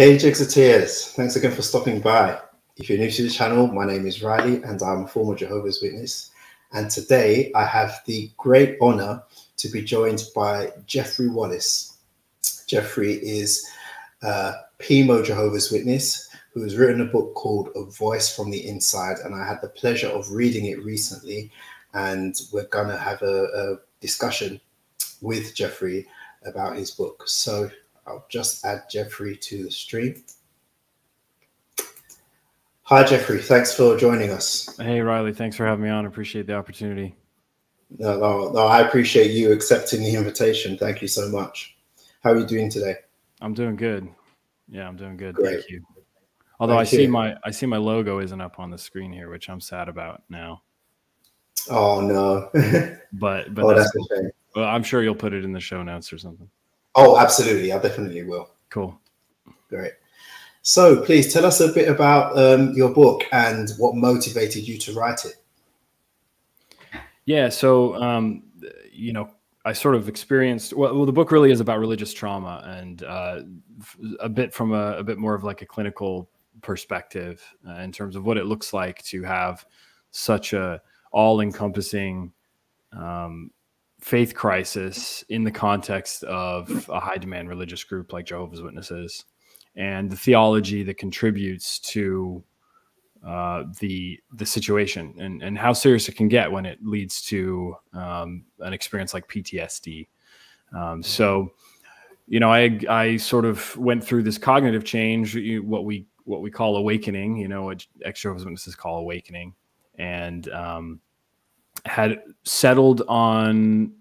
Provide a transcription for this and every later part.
Hey Jigsaw thanks again for stopping by. If you're new to the channel, my name is Riley and I'm a former Jehovah's Witness. And today I have the great honor to be joined by Jeffrey Wallace. Jeffrey is a PMO Jehovah's Witness who has written a book called A Voice from the Inside. And I had the pleasure of reading it recently. And we're going to have a, a discussion with Jeffrey about his book. So I'll just add Jeffrey to the stream. Hi, Jeffrey. Thanks for joining us. Hey, Riley. Thanks for having me on. Appreciate the opportunity. No, no, no, I appreciate you accepting the invitation. Thank you so much. How are you doing today? I'm doing good. Yeah, I'm doing good. Great. Thank you. Although Thank I see you. my I see my logo isn't up on the screen here, which I'm sad about now. Oh no. but but oh, that's, that's cool. Well, I'm sure you'll put it in the show notes or something. Oh, absolutely. I definitely will. Cool. Great. So, please tell us a bit about um, your book and what motivated you to write it. Yeah. So, um, you know, I sort of experienced. Well, well, the book really is about religious trauma and uh, a bit from a, a, bit more of like a clinical perspective uh, in terms of what it looks like to have such a all-encompassing um, faith crisis in the context of a high demand religious group like Jehovah's Witnesses and the theology that contributes to uh, the the situation and, and how serious it can get when it leads to um, an experience like PTSD. Um, so, you know, I I sort of went through this cognitive change, what we what we call awakening, you know, what ex Jehovah's Witnesses call awakening, and um, had settled on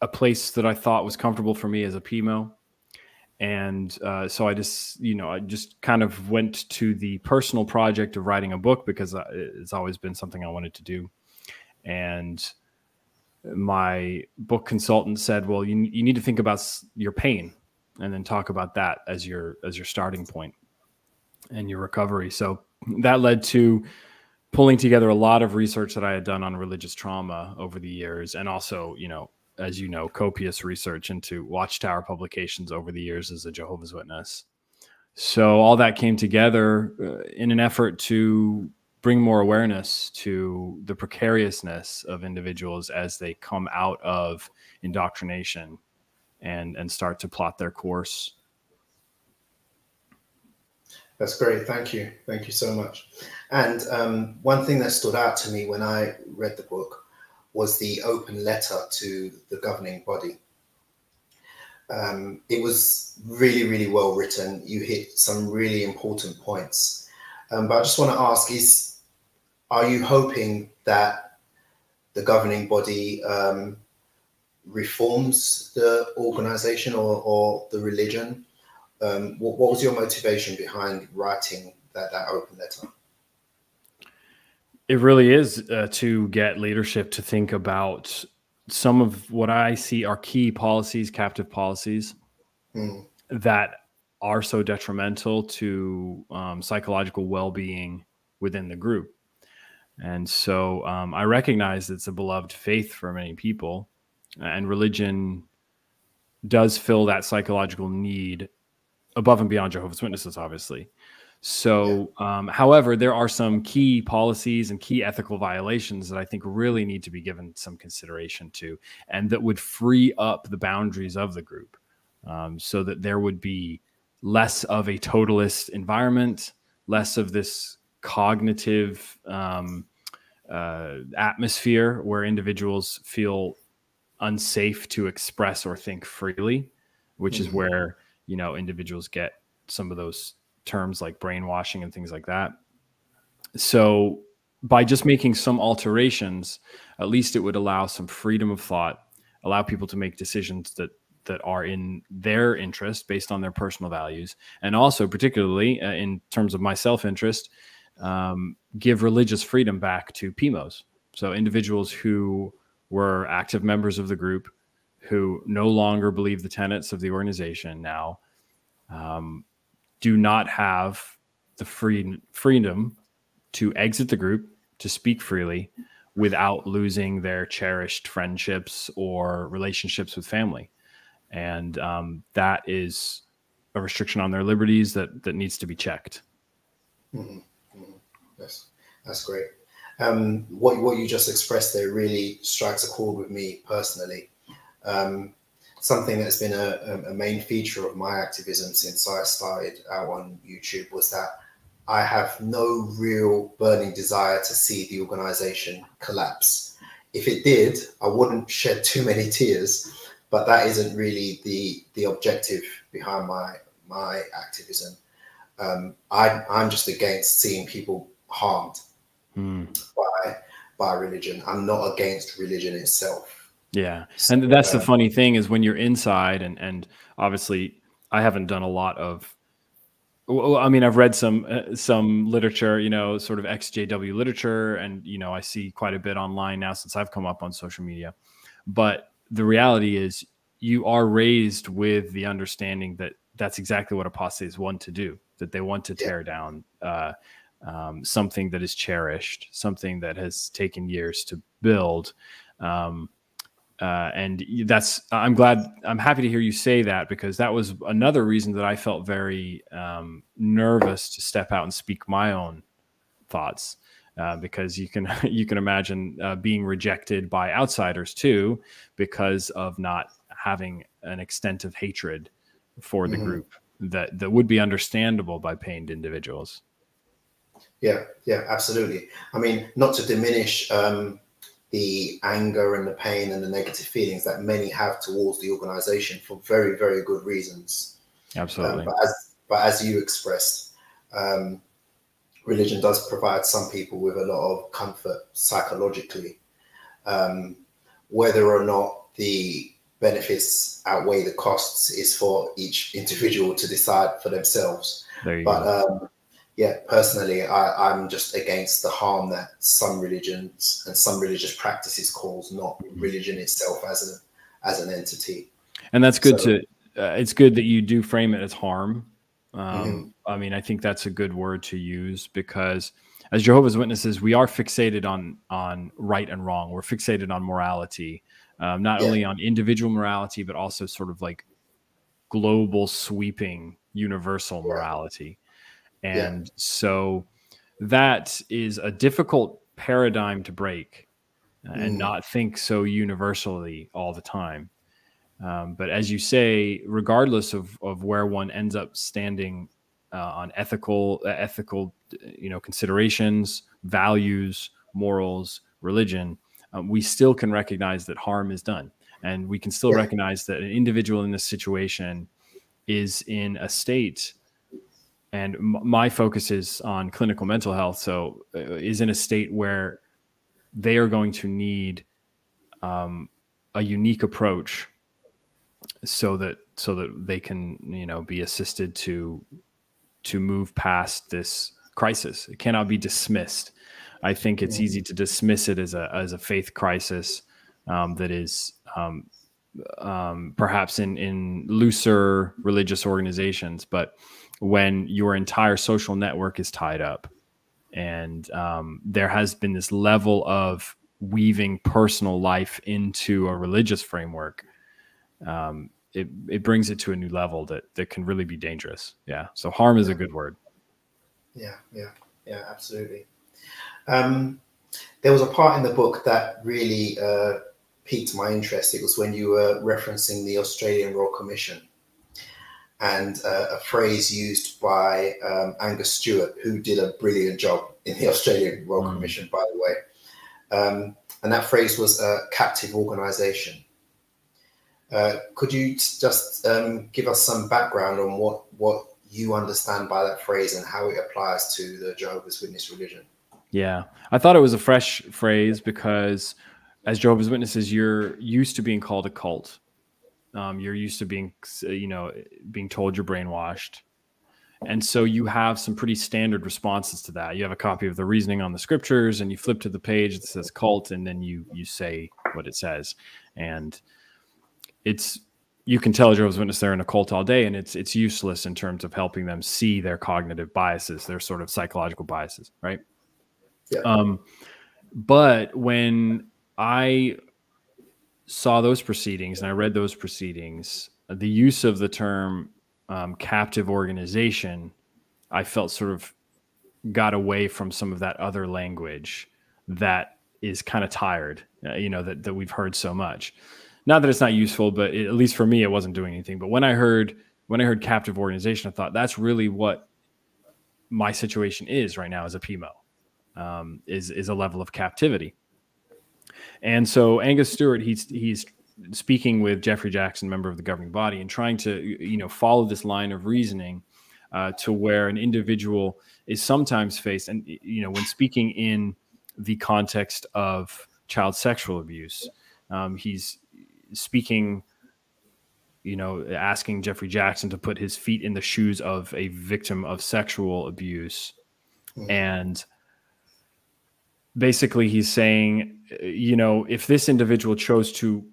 a place that I thought was comfortable for me as a PMO. And uh, so I just, you know, I just kind of went to the personal project of writing a book because it's always been something I wanted to do. And my book consultant said, "Well, you you need to think about your pain, and then talk about that as your as your starting point and your recovery." So that led to pulling together a lot of research that I had done on religious trauma over the years, and also, you know, as you know, copious research into Watchtower publications over the years as a Jehovah's Witness. So all that came together uh, in an effort to bring more awareness to the precariousness of individuals as they come out of indoctrination and and start to plot their course that's great. Thank you. Thank you so much. And um, one thing that stood out to me when I read the book was the open letter to the governing body. Um, it was really, really well written. You hit some really important points. Um, but I just want to ask: Is are you hoping that the governing body um, reforms the organization or, or the religion? Um, what, what, was your motivation behind writing that, that open letter? It really is uh, to get leadership to think about some of what I see are key policies, captive policies mm. that are so detrimental to um, psychological well being within the group. And so um, I recognize it's a beloved faith for many people, and religion does fill that psychological need above and beyond Jehovah's Witnesses, obviously. So, um, however, there are some key policies and key ethical violations that I think really need to be given some consideration to, and that would free up the boundaries of the group um, so that there would be less of a totalist environment, less of this cognitive um, uh, atmosphere where individuals feel unsafe to express or think freely, which mm-hmm. is where you know individuals get some of those terms like brainwashing and things like that. So by just making some alterations at least it would allow some freedom of thought allow people to make decisions that that are in their interest based on their personal values and also particularly uh, in terms of my self-interest um, give religious freedom back to pmos so individuals who were active members of the group who no longer believe the tenets of the organization now um, do not have the free, freedom to exit the group, to speak freely without losing their cherished friendships or relationships with family. And um, that is a restriction on their liberties that that needs to be checked. Mm-hmm. Mm-hmm. Yes, that's great. Um, what what you just expressed there really strikes a chord with me personally. Um, something that's been a, a, main feature of my activism since I started out on YouTube was that I have no real burning desire to see the organization collapse. If it did, I wouldn't shed too many tears, but that isn't really the the objective behind my my activism. Um, I, I'm just against seeing people harmed mm. by by religion. I'm not against religion itself. Yeah, and that's the funny thing is when you're inside, and and obviously I haven't done a lot of. Well, I mean, I've read some uh, some literature, you know, sort of XJW literature, and you know, I see quite a bit online now since I've come up on social media. But the reality is, you are raised with the understanding that that's exactly what apostates want to do that they want to tear down uh, um, something that is cherished something that has taken years to build um, uh, and that's i'm glad i'm happy to hear you say that because that was another reason that i felt very um, nervous to step out and speak my own thoughts uh, because you can you can imagine uh, being rejected by outsiders too because of not having an extent of hatred for the mm-hmm. group that that would be understandable by pained individuals. Yeah, yeah, absolutely. I mean, not to diminish um, the anger and the pain and the negative feelings that many have towards the organization for very, very good reasons. Absolutely. Um, but as but as you expressed, um, religion does provide some people with a lot of comfort psychologically. Um, whether or not the benefits outweigh the costs is for each individual to decide for themselves. but um, yeah, personally, I, I'm just against the harm that some religions and some religious practices cause, not mm-hmm. religion itself as an as an entity. And that's good so, to. Uh, it's good that you do frame it as harm. Um, mm-hmm. I mean, I think that's a good word to use because as Jehovah's Witnesses, we are fixated on on right and wrong. We're fixated on morality, um, not yeah. only on individual morality, but also sort of like global sweeping universal morality. And yeah. so that is a difficult paradigm to break uh, mm. and not think so universally all the time. Um, but as you say, regardless of, of where one ends up standing uh, on ethical, uh, ethical, you know, considerations, values, morals, religion, um, we still can recognize that harm is done. And we can still yeah. recognize that an individual in this situation is in a state, and m- my focus is on clinical mental health. So, uh, is in a state where they are going to need um, a unique approach so that so that they can you know be assisted to to move past this crisis. It cannot be dismissed. I think it's easy to dismiss it as a as a faith crisis um, that is um, um, perhaps in in looser religious organizations, but when your entire social network is tied up, and um, there has been this level of weaving personal life into a religious framework, um, it it brings it to a new level that that can really be dangerous. Yeah. So harm is a good word. Yeah. Yeah. Yeah. Absolutely. Um, there was a part in the book that really uh, piqued my interest. It was when you were referencing the Australian Royal Commission and uh, a phrase used by um, Angus Stewart, who did a brilliant job in the Australian Royal mm. Commission, by the way. Um, and that phrase was a captive organization. Uh, could you just um, give us some background on what, what you understand by that phrase and how it applies to the Jehovah's Witness religion? Yeah, I thought it was a fresh phrase because as Jehovah's Witnesses, you're used to being called a cult. Um, you're used to being, you know, being told you're brainwashed. And so you have some pretty standard responses to that. You have a copy of the reasoning on the scriptures and you flip to the page that says cult and then you you say what it says. And it's you can tell Jehovah's Witness they're in a cult all day and it's it's useless in terms of helping them see their cognitive biases, their sort of psychological biases, right? Yeah. Um, but when I saw those proceedings and I read those proceedings, the use of the term um, captive organization, I felt sort of got away from some of that other language that is kind of tired, uh, you know, that, that we've heard so much. Not that it's not useful, but it, at least for me, it wasn't doing anything. But when I heard when I heard captive organization, I thought that's really what my situation is right now as a PMO, um, is is a level of captivity. And so Angus Stewart, he's he's speaking with Geoffrey Jackson, member of the governing body, and trying to you know follow this line of reasoning uh, to where an individual is sometimes faced, and you know when speaking in the context of child sexual abuse, um, he's speaking you know asking Geoffrey Jackson to put his feet in the shoes of a victim of sexual abuse, mm-hmm. and basically he's saying you know if this individual chose to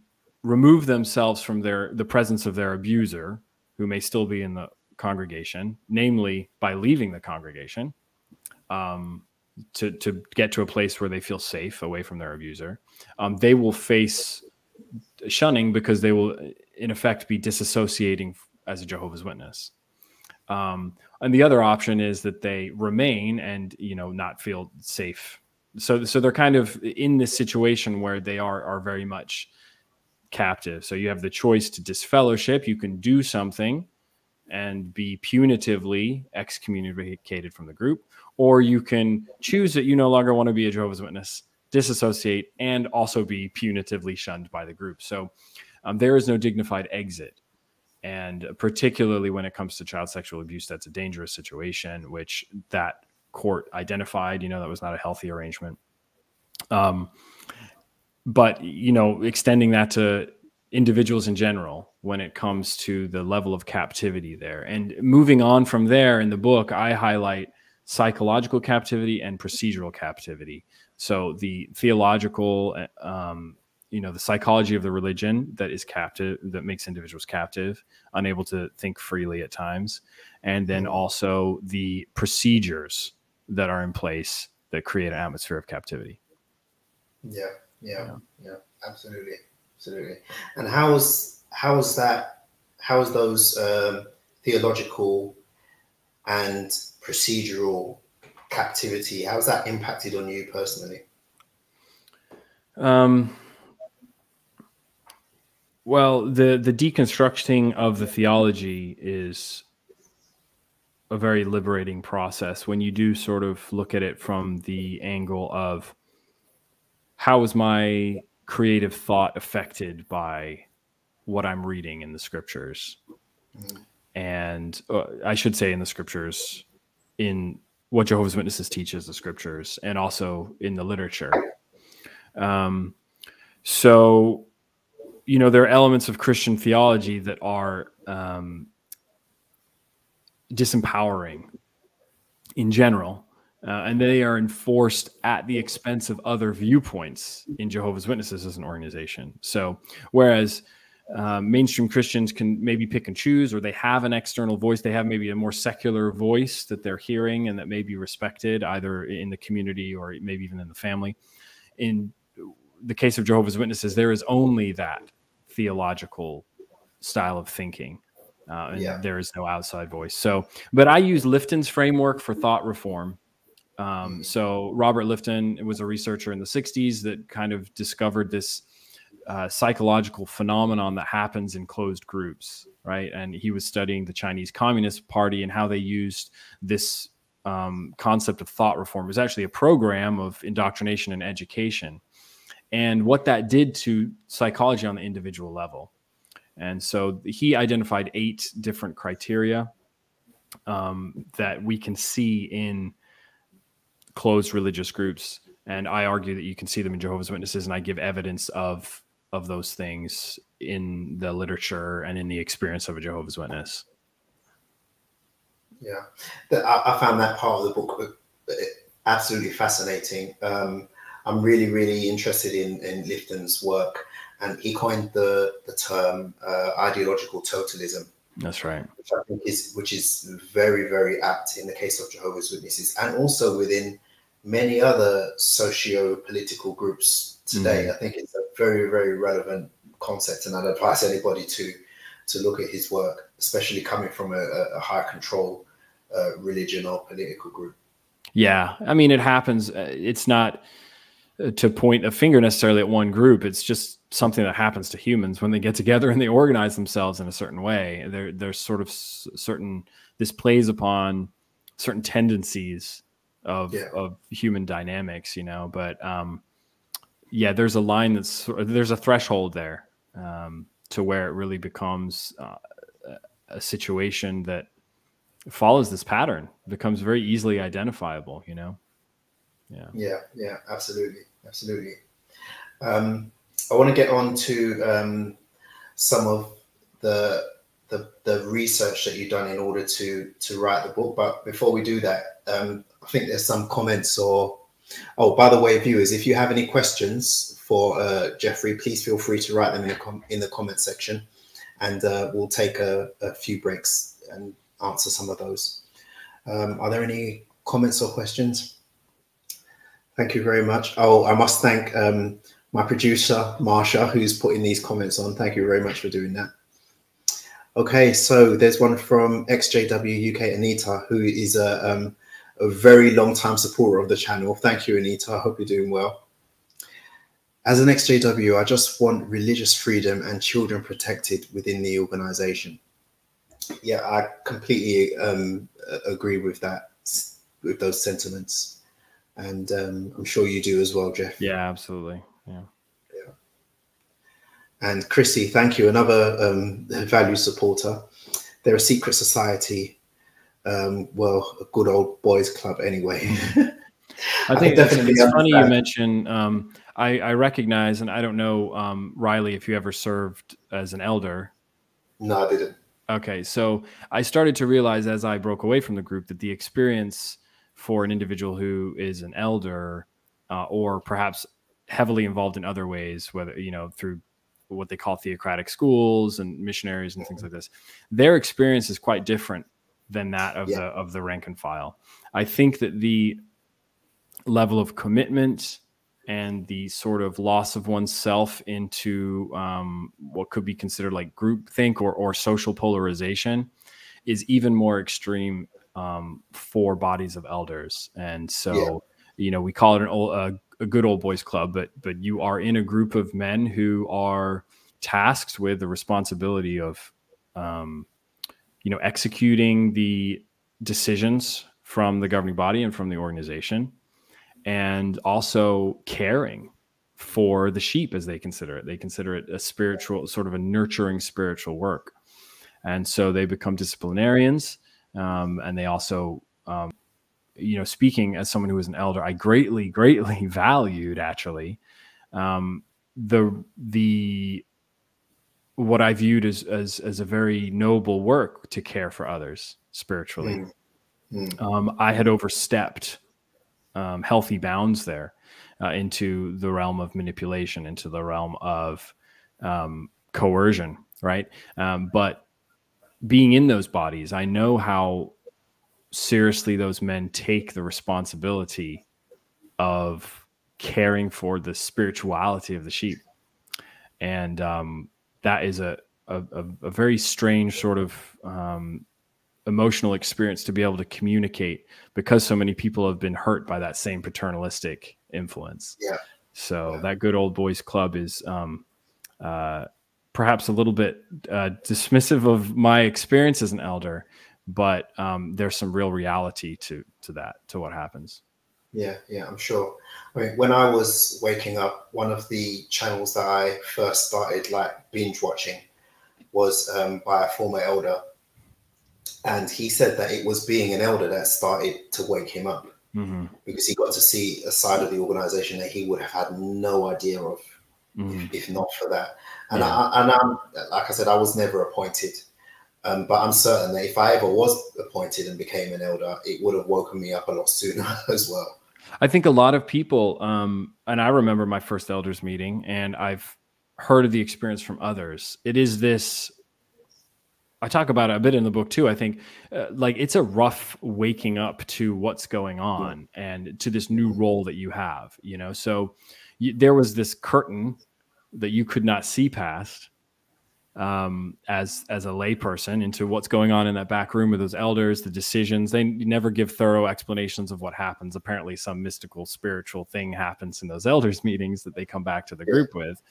remove themselves from their the presence of their abuser, who may still be in the congregation, namely by leaving the congregation, um, to to get to a place where they feel safe away from their abuser, um, they will face shunning because they will, in effect, be disassociating as a Jehovah's Witness. Um, and the other option is that they remain and you know not feel safe. So so they're kind of in this situation where they are are very much captive. So you have the choice to disfellowship. You can do something and be punitively excommunicated from the group, or you can choose that you no longer want to be a Jehovah's Witness, disassociate, and also be punitively shunned by the group. So um, there is no dignified exit. And particularly when it comes to child sexual abuse, that's a dangerous situation, which that court identified. You know, that was not a healthy arrangement. Um, but you know extending that to individuals in general when it comes to the level of captivity there and moving on from there in the book i highlight psychological captivity and procedural captivity so the theological um, you know the psychology of the religion that is captive that makes individuals captive unable to think freely at times and then mm-hmm. also the procedures that are in place that create an atmosphere of captivity yeah yeah, yeah, absolutely, absolutely. And how's how's that? How's those um, theological and procedural captivity? How's that impacted on you personally? Um. Well, the the deconstructing of the theology is a very liberating process when you do sort of look at it from the angle of how is my creative thought affected by what I'm reading in the scriptures? Mm-hmm. And uh, I should say in the scriptures, in what Jehovah's Witnesses teaches the scriptures, and also in the literature. Um, so, you know, there are elements of Christian theology that are um, disempowering in general uh, and they are enforced at the expense of other viewpoints in Jehovah's Witnesses as an organization. So, whereas uh, mainstream Christians can maybe pick and choose, or they have an external voice, they have maybe a more secular voice that they're hearing and that may be respected either in the community or maybe even in the family. In the case of Jehovah's Witnesses, there is only that theological style of thinking. Uh, and yeah. there is no outside voice. So, but I use Lifton's framework for thought reform um, mm-hmm. so Robert Lifton was a researcher in the 60s that kind of discovered this uh, psychological phenomenon that happens in closed groups, right? And he was studying the Chinese Communist Party and how they used this um, concept of thought reform. It was actually a program of indoctrination and education, and what that did to psychology on the individual level. And so he identified eight different criteria um, that we can see in closed religious groups. And I argue that you can see them in Jehovah's Witnesses, and I give evidence of of those things in the literature and in the experience of a Jehovah's Witness. Yeah, I, found that part of the book uh, absolutely fascinating. Um, I'm really, really interested in, in Lifton's work, and he coined the the term uh, ideological totalism. That's right. Which I think is which is very, very apt in the case of Jehovah's Witnesses, and also within many other socio-political groups today. Mm. I think it's a very, very relevant concept, and I'd advise anybody to to look at his work, especially coming from a, a high control uh, religion or political group. Yeah, I mean, it happens. Uh, it's not to point a finger necessarily at one group. It's just something that happens to humans when they get together and they organize themselves in a certain way. There, there's sort of certain. This plays upon certain tendencies of yeah. of human dynamics, you know. But um, yeah, there's a line that's there's a threshold there um, to where it really becomes uh, a situation that follows this pattern, becomes very easily identifiable, you know. Yeah. Yeah. Yeah. Absolutely. Absolutely. Um, I want to get on to um, some of the, the the research that you've done in order to to write the book. But before we do that, um, I think there's some comments or oh, by the way, viewers, if you have any questions for uh, Jeffrey, please feel free to write them in the com- in the comment section, and uh, we'll take a, a, few breaks and answer some of those. Um, are there any comments or questions? Thank you very much. Oh, I must thank um, my producer Marsha, who's putting these comments on. Thank you very much for doing that. Okay, so there's one from XJW UK Anita, who is a um, a very long time supporter of the channel. Thank you, Anita. I hope you're doing well. As an XJW, I just want religious freedom and children protected within the organization. Yeah, I completely um, agree with that, with those sentiments. And um, I'm sure you do as well, Jeff. Yeah, absolutely. Yeah. Yeah. And Chrissy, thank you. Another um, value supporter. They're a secret society um, well, a good old boys club anyway. I think I definitely it's, funny you mention. Um, I, I, recognize, and I don't know, um, Riley, if you ever served as an elder. No, I didn't. Okay, so I started to realize as I broke away from the group that the experience for an individual who is an elder, uh, or perhaps heavily involved in other ways, whether you know through what they call theocratic schools and missionaries and things mm-hmm. like this, their experience is quite different than that of yeah. the of the rank and file. I think that the level of commitment and the sort of loss of oneself into um, what could be considered like groupthink or or social polarization is even more extreme um, for bodies of elders. And so, yeah. you know, we call it an old, uh, a good old boys club, but but you are in a group of men who are tasked with the responsibility of um, you know, executing the decisions from the governing body and from the organization, and also caring for the sheep as they consider it. They consider it a spiritual, sort of a nurturing spiritual work. And so they become disciplinarians. Um, and they also, um, you know, speaking as someone who was an elder, I greatly, greatly valued actually um, the the what I viewed as as as a very noble work to care for others spiritually. Mm. Mm. Um, I had overstepped um, healthy bounds there uh, into the realm of manipulation, into the realm of um, coercion, right? Um, but being in those bodies, I know how seriously those men take the responsibility of caring for the spirituality of the sheep. And um, that is a a, a very strange sort of um, emotional experience to be able to communicate because so many people have been hurt by that same paternalistic influence. Yeah. So yeah. that good old boys club is um, uh, perhaps a little bit uh, dismissive of my experience as an elder, but um, there's some real reality to to that to what happens. Yeah, yeah, I'm sure. I mean, when I was waking up, one of the channels that I first started like binge watching was um, by a former elder, and he said that it was being an elder that started to wake him up mm-hmm. because he got to see a side of the organization that he would have had no idea of mm-hmm. if, if, not for that. And yeah. I, and I'm like I said, I was never appointed. Um, but I'm certain that if I ever was appointed and became an elder, it would have woken me up a lot sooner as well. I think a lot of people, um, and I remember my first elders meeting, and I've heard of the experience from others. It is this. I talk about it a bit in the book too. I think, uh, like, it's a rough waking up to what's going on and to this new role that you have. You know, so you, there was this curtain that you could not see past, um, as as a layperson into what's going on in that back room with those elders, the decisions. They never give thorough explanations of what happens. Apparently, some mystical spiritual thing happens in those elders meetings that they come back to the group with,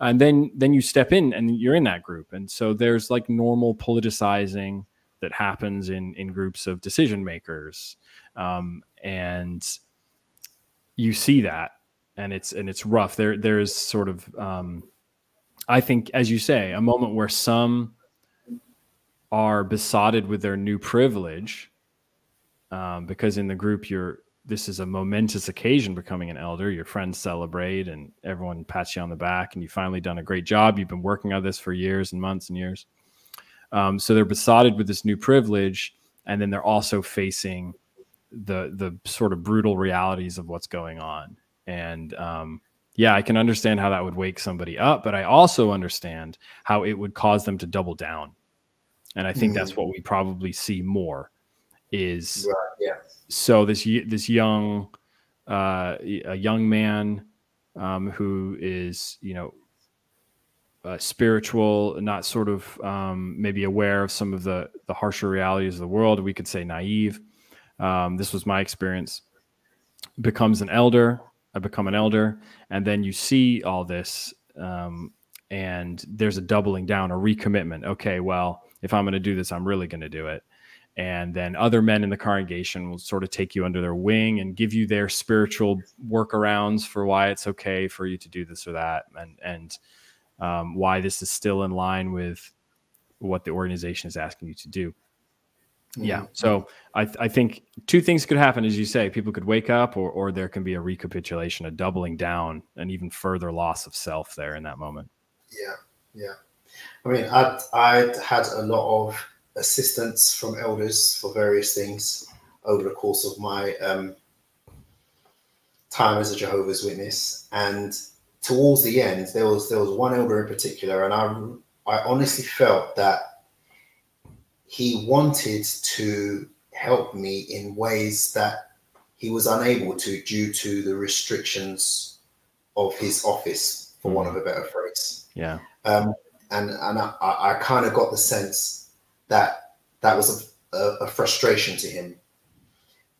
and then then you step in and you're in that group, and so there's like normal politicizing that happens in in groups of decision makers, um, and you see that, and it's and it's rough. There there's sort of um, I think, as you say, a moment where some are besotted with their new privilege, um, because in the group you're this is a momentous occasion becoming an elder. Your friends celebrate and everyone pats you on the back, and you've finally done a great job. You've been working on this for years and months and years. Um, so they're besotted with this new privilege, and then they're also facing the the sort of brutal realities of what's going on. And um, yeah, I can understand how that would wake somebody up, but I also understand how it would cause them to double down. And I think mm-hmm. that's what we probably see more is right, yeah. So this this young uh, a young man um, who is you know uh, spiritual, not sort of um, maybe aware of some of the the harsher realities of the world. We could say naive. Um, this was my experience. Becomes an elder, I become an elder, and then you see all this, um, and there's a doubling down, a recommitment. Okay, well, if I'm going to do this, I'm really going to do it. And then other men in the congregation will sort of take you under their wing and give you their spiritual workarounds for why it's okay for you to do this or that, and and um, why this is still in line with what the organization is asking you to do. Yeah. Mm-hmm. So I, th- I think two things could happen, as you say. People could wake up, or, or there can be a recapitulation, a doubling down, an even further loss of self there in that moment. Yeah. Yeah. I mean, I I had a lot of assistance from elders for various things over the course of my um, time as a Jehovah's Witness, and towards the end, there was there was one elder in particular, and I I honestly felt that he wanted to help me in ways that he was unable to due to the restrictions of his office, for mm. want of a better phrase. Yeah. Um, and and I, I kind of got the sense that that was a, a, a, frustration to him.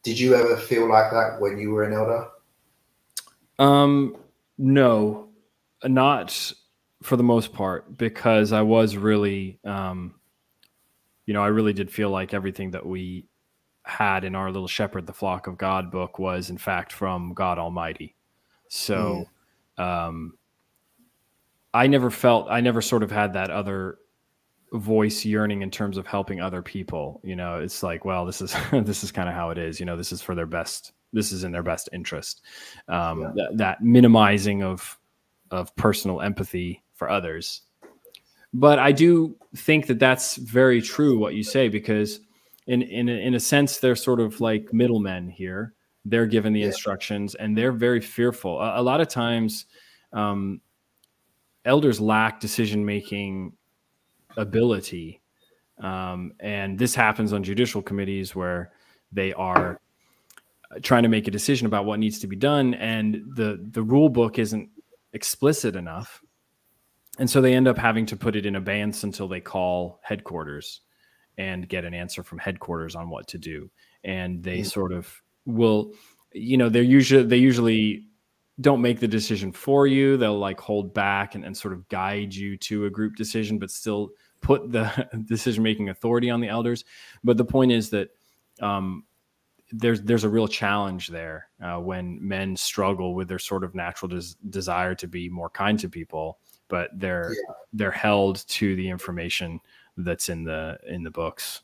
Did you ever feel like that when you were an elder? Um, no, not for the most part, because I was really um, you know, I really did feel like everything that we had in our little shepherd the flock of God book was in fact from God Almighty. So mm. um I never felt I never sort of had that other voice yearning in terms of helping other people. You know, it's like, well, this is this is kind of how it is. You know, this is for their best. This is in their best interest. Um, yeah. th- that minimizing of of personal empathy for others but I do think that that's very true what you say because in in a, in a sense they're sort of like middlemen here. They're given the yeah. instructions and they're very fearful. A, a lot of times, um, elders lack decision making ability, um, and this happens on judicial committees where they are trying to make a decision about what needs to be done, and the the rule book isn't explicit enough and so they end up having to put it in abeyance until they call headquarters and get an answer from headquarters on what to do. And they mm-hmm. sort of will you know they're usually they usually don't make the decision for you. They'll like hold back and, and sort of guide you to a group decision but still put the decision making authority on the elders. But the point is that um, there's there's a real challenge there uh, when men struggle with their sort of natural des- desire to be more kind to people but they're yeah. they're held to the information that's in the in the books.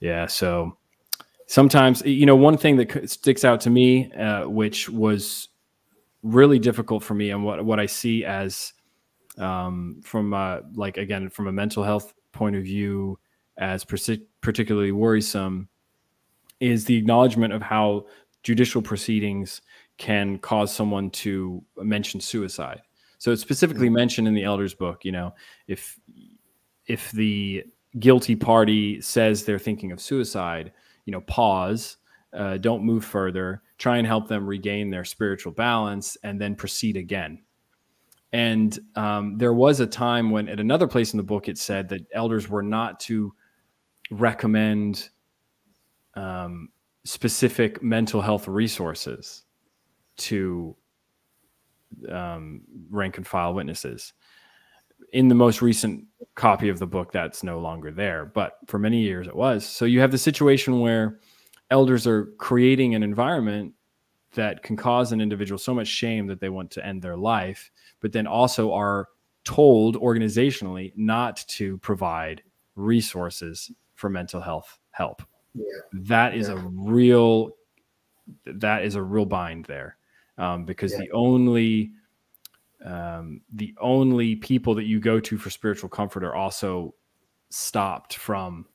Yeah, so sometimes you know one thing that sticks out to me, uh, which was really difficult for me, and what what I see as um, from uh, like again from a mental health point of view as particularly worrisome is the acknowledgement of how judicial proceedings can cause someone to mention suicide so it's specifically mentioned in the elders book, you know, if if the guilty party says they're thinking of suicide, you know, pause, uh, don't move further, try and help them regain their spiritual balance, and then proceed again. And um, there was a time when, at another place in the book, it said that elders were not to recommend um, specific mental health resources to um, rank and file witnesses. In the most recent copy of the book, that's no longer there, but for many years it was. So you have the situation where elders are creating an environment that can cause an individual so much shame that they want to end their life, but then also are told organizationally not to provide resources for mental health help. Yeah. That is yeah. a real that is a real bind there um, because yeah. the only um, the only people that you go to for spiritual comfort are also stopped from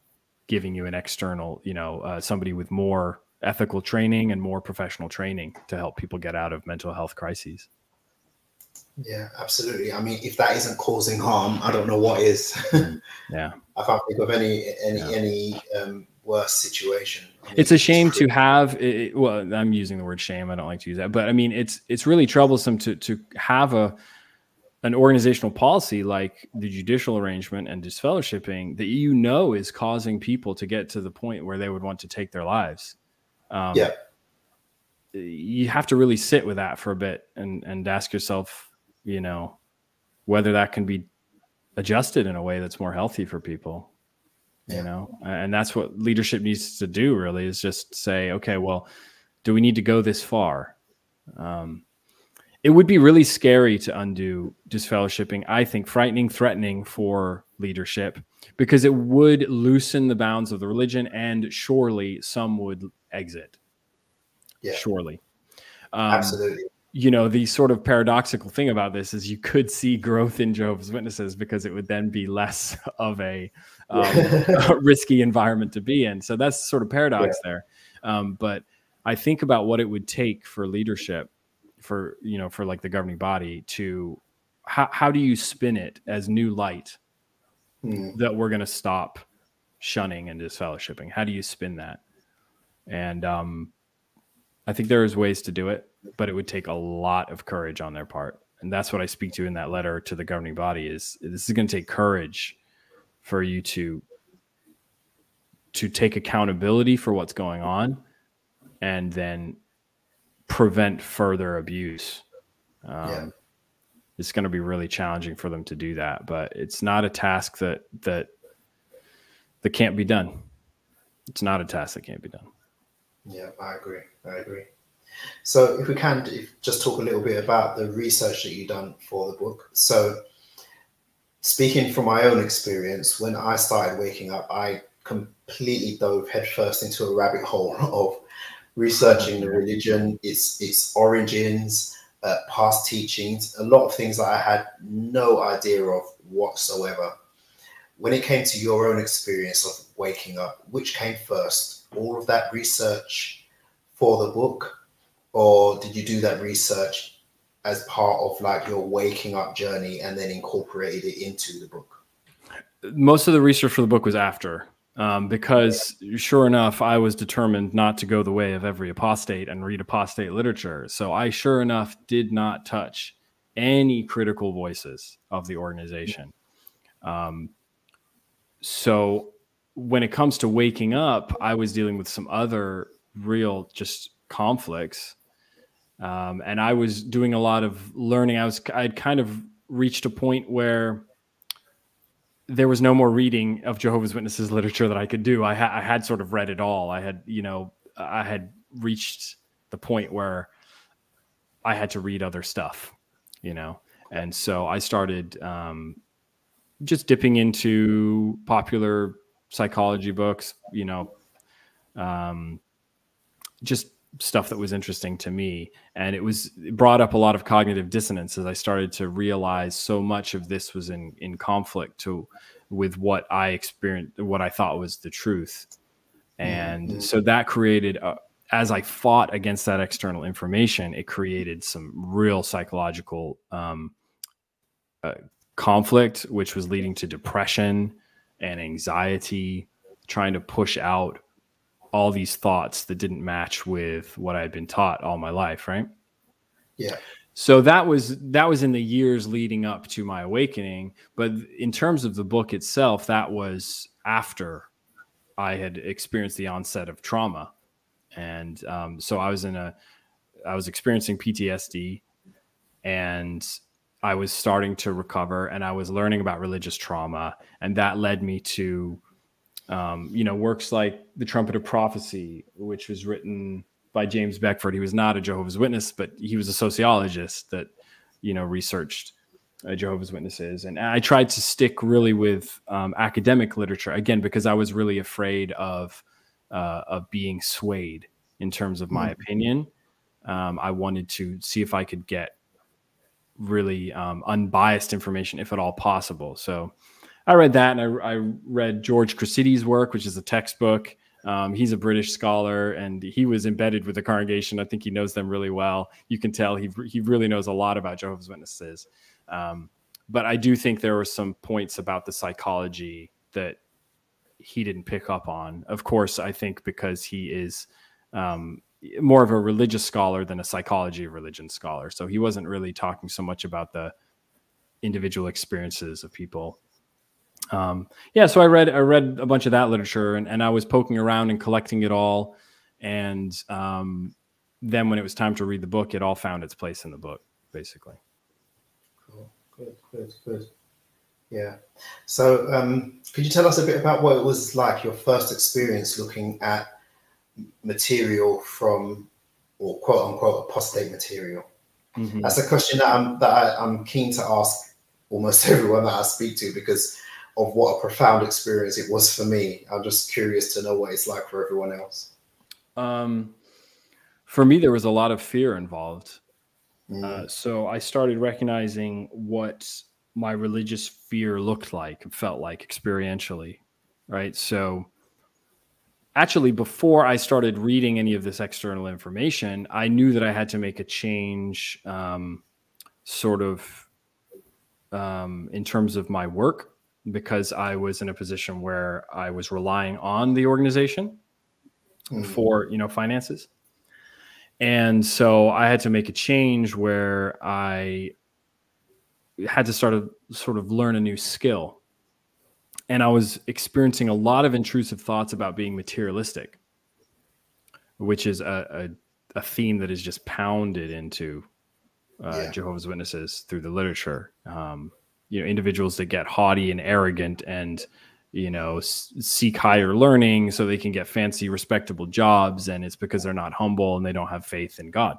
giving you an external, you know, uh, somebody with more ethical training and more professional training to help people get out of mental health crises. Yeah, absolutely. I mean, if that isn't causing harm, I don't know what is. yeah, I can't think of any any yeah. any um, worse situation. It's a shame to have. It, well, I'm using the word shame. I don't like to use that, but I mean, it's it's really troublesome to to have a an organizational policy like the judicial arrangement and disfellowshipping that you know is causing people to get to the point where they would want to take their lives. Um, yeah. You have to really sit with that for a bit and, and ask yourself, you know, whether that can be adjusted in a way that's more healthy for people, yeah. you know, and that's what leadership needs to do really is just say, okay, well, do we need to go this far? Um, it would be really scary to undo disfellowshipping. I think frightening, threatening for leadership because it would loosen the bounds of the religion, and surely some would exit. Yeah, surely. Um, Absolutely. You know, the sort of paradoxical thing about this is you could see growth in Jehovah's Witnesses because it would then be less of a, um, a risky environment to be in. So that's sort of paradox yeah. there. Um, but I think about what it would take for leadership for you know for like the governing body to how, how do you spin it as new light mm. that we're going to stop shunning and disfellowshipping how do you spin that and um, i think there's ways to do it but it would take a lot of courage on their part and that's what i speak to in that letter to the governing body is this is going to take courage for you to to take accountability for what's going on and then prevent further abuse. Um, yeah. It's going to be really challenging for them to do that, but it's not a task that that that can't be done. It's not a task that can't be done. Yeah, I agree. I agree. So, if we can just talk a little bit about the research that you've done for the book. So, speaking from my own experience, when I started waking up, I completely dove headfirst into a rabbit hole of researching the religion, its its origins, uh, past teachings, a lot of things that I had no idea of whatsoever. When it came to your own experience of waking up, which came first? All of that research for the book, or did you do that research as part of like your waking up journey and then incorporated it into the book? Most of the research for the book was after um, because sure enough, I was determined not to go the way of every apostate and read apostate literature. So I sure enough did not touch any critical voices of the organization. Um, so when it comes to waking up, I was dealing with some other real just conflicts. Um, and I was doing a lot of learning. I was, I'd kind of reached a point where there was no more reading of Jehovah's Witnesses literature that I could do. I, ha- I had sort of read it all. I had, you know, I had reached the point where I had to read other stuff, you know, and so I started um, just dipping into popular psychology books, you know, um, just stuff that was interesting to me and it was it brought up a lot of cognitive dissonance as i started to realize so much of this was in in conflict to with what i experienced what i thought was the truth and mm-hmm. so that created a, as i fought against that external information it created some real psychological um, uh, conflict which was leading to depression and anxiety trying to push out all these thoughts that didn't match with what I had been taught all my life, right? Yeah. so that was that was in the years leading up to my awakening but in terms of the book itself that was after i had experienced the onset of trauma and um, so i was in a i was experiencing ptsd and i was starting to recover and i was learning about religious trauma and that led me to um, you know works like the trumpet of prophecy which was written by James Beckford. He was not a Jehovah's Witness, but he was a sociologist that, you know, researched uh, Jehovah's Witnesses. And I tried to stick really with um, academic literature again because I was really afraid of uh, of being swayed in terms of my mm. opinion. Um, I wanted to see if I could get really um, unbiased information, if at all possible. So I read that, and I, I read George Chrysides' work, which is a textbook. Um, he's a British scholar and he was embedded with the congregation. I think he knows them really well. You can tell he, he really knows a lot about Jehovah's Witnesses. Um, but I do think there were some points about the psychology that he didn't pick up on. Of course, I think because he is um, more of a religious scholar than a psychology of religion scholar. So he wasn't really talking so much about the individual experiences of people um, yeah, so I read I read a bunch of that literature, and, and I was poking around and collecting it all, and um, then when it was time to read the book, it all found its place in the book, basically. Cool, good, good, good. Yeah. So, um, could you tell us a bit about what it was like your first experience looking at material from, or quote unquote, apostate material? Mm-hmm. That's a question that I'm that I, I'm keen to ask almost everyone that I speak to because of what a profound experience it was for me. I'm just curious to know what it's like for everyone else. Um, for me, there was a lot of fear involved. Mm. Uh, so I started recognizing what my religious fear looked like, felt like experientially, right? So actually, before I started reading any of this external information, I knew that I had to make a change, um, sort of um, in terms of my work because I was in a position where I was relying on the organization mm-hmm. for you know finances. And so I had to make a change where I had to start to sort of learn a new skill. And I was experiencing a lot of intrusive thoughts about being materialistic, which is a, a, a theme that is just pounded into uh, yeah. Jehovah's Witnesses through the literature. Um, you know individuals that get haughty and arrogant and you know seek higher learning so they can get fancy respectable jobs and it's because they're not humble and they don't have faith in god.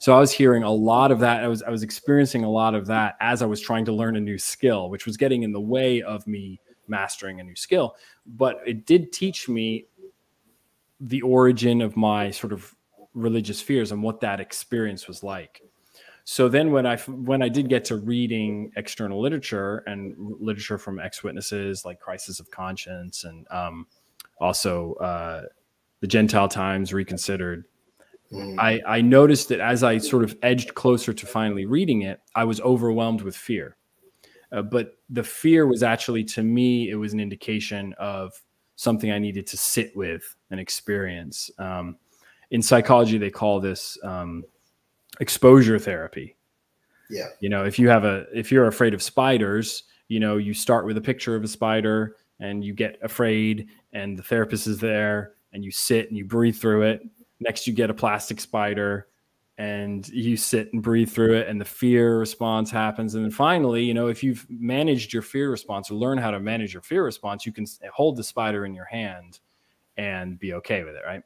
So i was hearing a lot of that. I was i was experiencing a lot of that as i was trying to learn a new skill which was getting in the way of me mastering a new skill. But it did teach me the origin of my sort of religious fears and what that experience was like so then when I when I did get to reading external literature and literature from ex witnesses like Crisis of Conscience and um, also uh, the Gentile Times Reconsidered, mm. I, I noticed that as I sort of edged closer to finally reading it, I was overwhelmed with fear. Uh, but the fear was actually to me it was an indication of something I needed to sit with and experience. Um, in psychology, they call this um, exposure therapy. Yeah. You know, if you have a if you're afraid of spiders, you know, you start with a picture of a spider and you get afraid and the therapist is there and you sit and you breathe through it. Next you get a plastic spider and you sit and breathe through it and the fear response happens and then finally you know if you've managed your fear response or learn how to manage your fear response you can hold the spider in your hand and be okay with it right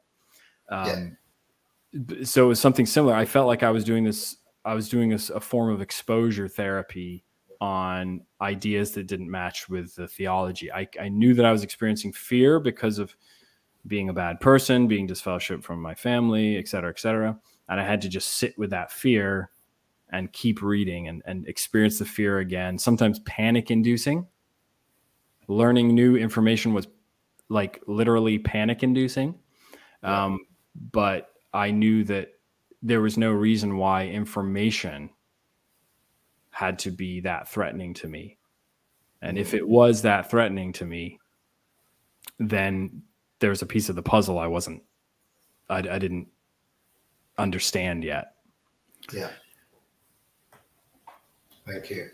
um, yeah so it was something similar. I felt like I was doing this. I was doing this a form of exposure therapy on ideas that didn't match with the theology. I, I knew that I was experiencing fear because of being a bad person, being disfellowshipped from my family, et cetera, et cetera. And I had to just sit with that fear and keep reading and, and experience the fear again. Sometimes panic inducing. Learning new information was like literally panic inducing. Um, but I knew that there was no reason why information had to be that threatening to me. And if it was that threatening to me, then there's a piece of the puzzle I wasn't, I, I didn't understand yet. Yeah. Thank you.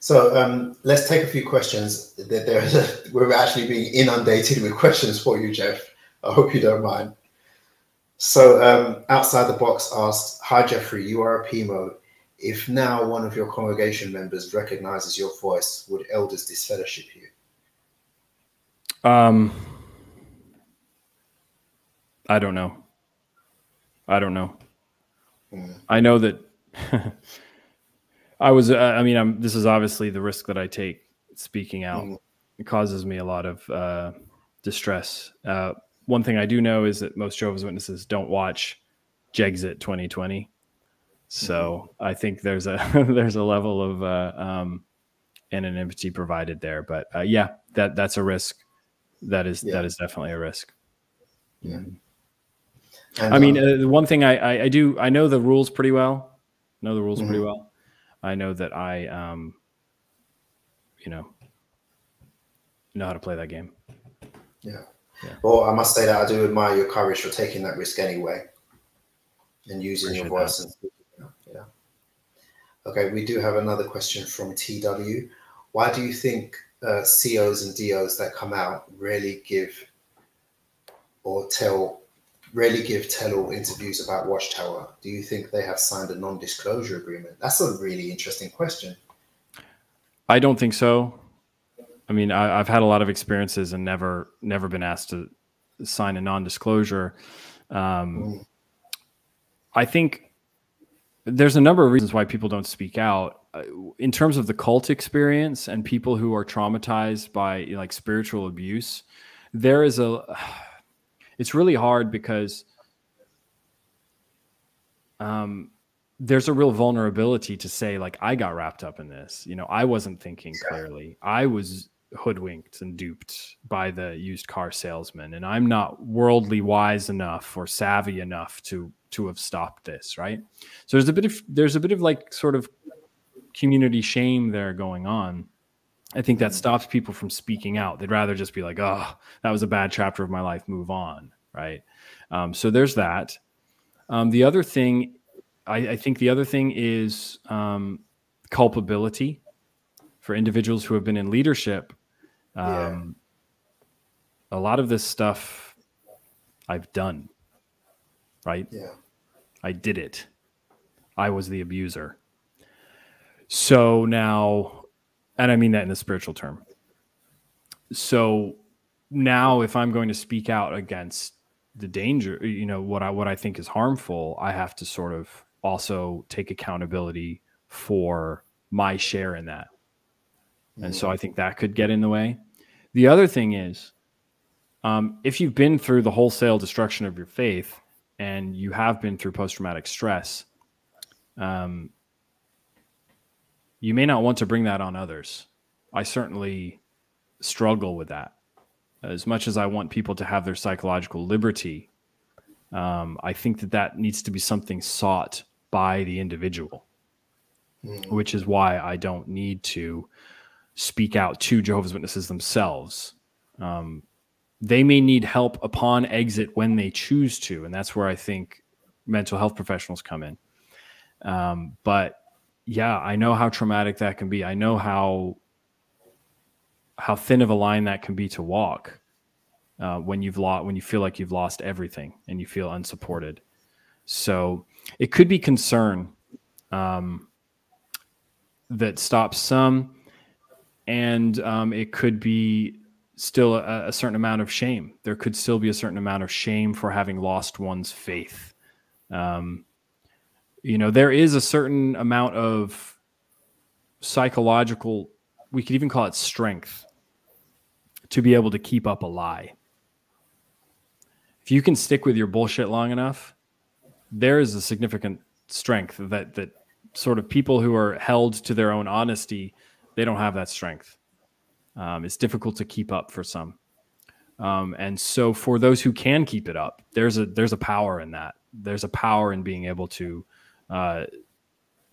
So um, let's take a few questions. There's a, we're actually being inundated with questions for you, Jeff. I hope you don't mind. So um, outside the box asked, "Hi Jeffrey, you are a PMO. If now one of your congregation members recognizes your voice, would elders disfellowship you?" Um, I don't know. I don't know. Mm. I know that I was. Uh, I mean, I'm. This is obviously the risk that I take speaking out. Mm. It causes me a lot of uh, distress. Uh, one thing I do know is that most Jehovah's Witnesses don't watch Jexit 2020. So mm-hmm. I think there's a there's a level of uh, um, anonymity provided there, but uh, yeah, that that's a risk. That is yeah. that is definitely a risk. Yeah. And, I mean, uh, the one thing I, I, I do I know the rules pretty well. Know the rules mm-hmm. pretty well. I know that I um, you know, know how to play that game. Yeah. Yeah. Well, I must say that I do admire your courage for taking that risk anyway, and using Appreciate your voice. And, yeah. Okay, we do have another question from TW. Why do you think uh, COs and DOs that come out really give or tell really give tell-all interviews about Watchtower. Do you think they have signed a non-disclosure agreement? That's a really interesting question. I don't think so. I mean, I, have had a lot of experiences and never never been asked to sign a non-disclosure. Um. I think there's a number of reasons why people don't speak out. Uh, in terms of the cult experience and people who are traumatized by like spiritual abuse, there is a it's really hard because um, there's a real vulnerability to say like I got wrapped up in this. You know, I wasn't thinking clearly. I was hoodwinked and duped by the used car salesman and I'm not worldly wise enough or savvy enough to to have stopped this, right? So there's a bit of there's a bit of like sort of community shame there going on. I think that mm-hmm. stops people from speaking out. They'd rather just be like, "Oh, that was a bad chapter of my life. Move on." Right. Um, so there's that. Um, the other thing, I, I, think, the other thing is um, culpability for individuals who have been in leadership. Yeah. Um, a lot of this stuff I've done. Right. Yeah. I did it. I was the abuser. So now and I mean that in a spiritual term. So now if I'm going to speak out against the danger, you know, what I what I think is harmful, I have to sort of also take accountability for my share in that. And so I think that could get in the way. The other thing is, um, if you've been through the wholesale destruction of your faith and you have been through post traumatic stress, um, you may not want to bring that on others. I certainly struggle with that. As much as I want people to have their psychological liberty, um, I think that that needs to be something sought by the individual, mm. which is why I don't need to speak out to Jehovah's Witnesses themselves. Um, they may need help upon exit when they choose to, and that's where I think mental health professionals come in. Um, but yeah, I know how traumatic that can be. I know how how thin of a line that can be to walk uh, when you've lost when you feel like you've lost everything and you feel unsupported. So it could be concern um, that stops some, and um, it could be still a, a, certain amount of shame. There could still be a certain amount of shame for having lost one's faith. Um, you know there is a certain amount of psychological we could even call it strength to be able to keep up a lie if you can stick with your bullshit long enough there is a significant strength that that sort of people who are held to their own honesty they don't have that strength um, it's difficult to keep up for some um, and so for those who can keep it up there's a there's a power in that there's a power in being able to uh,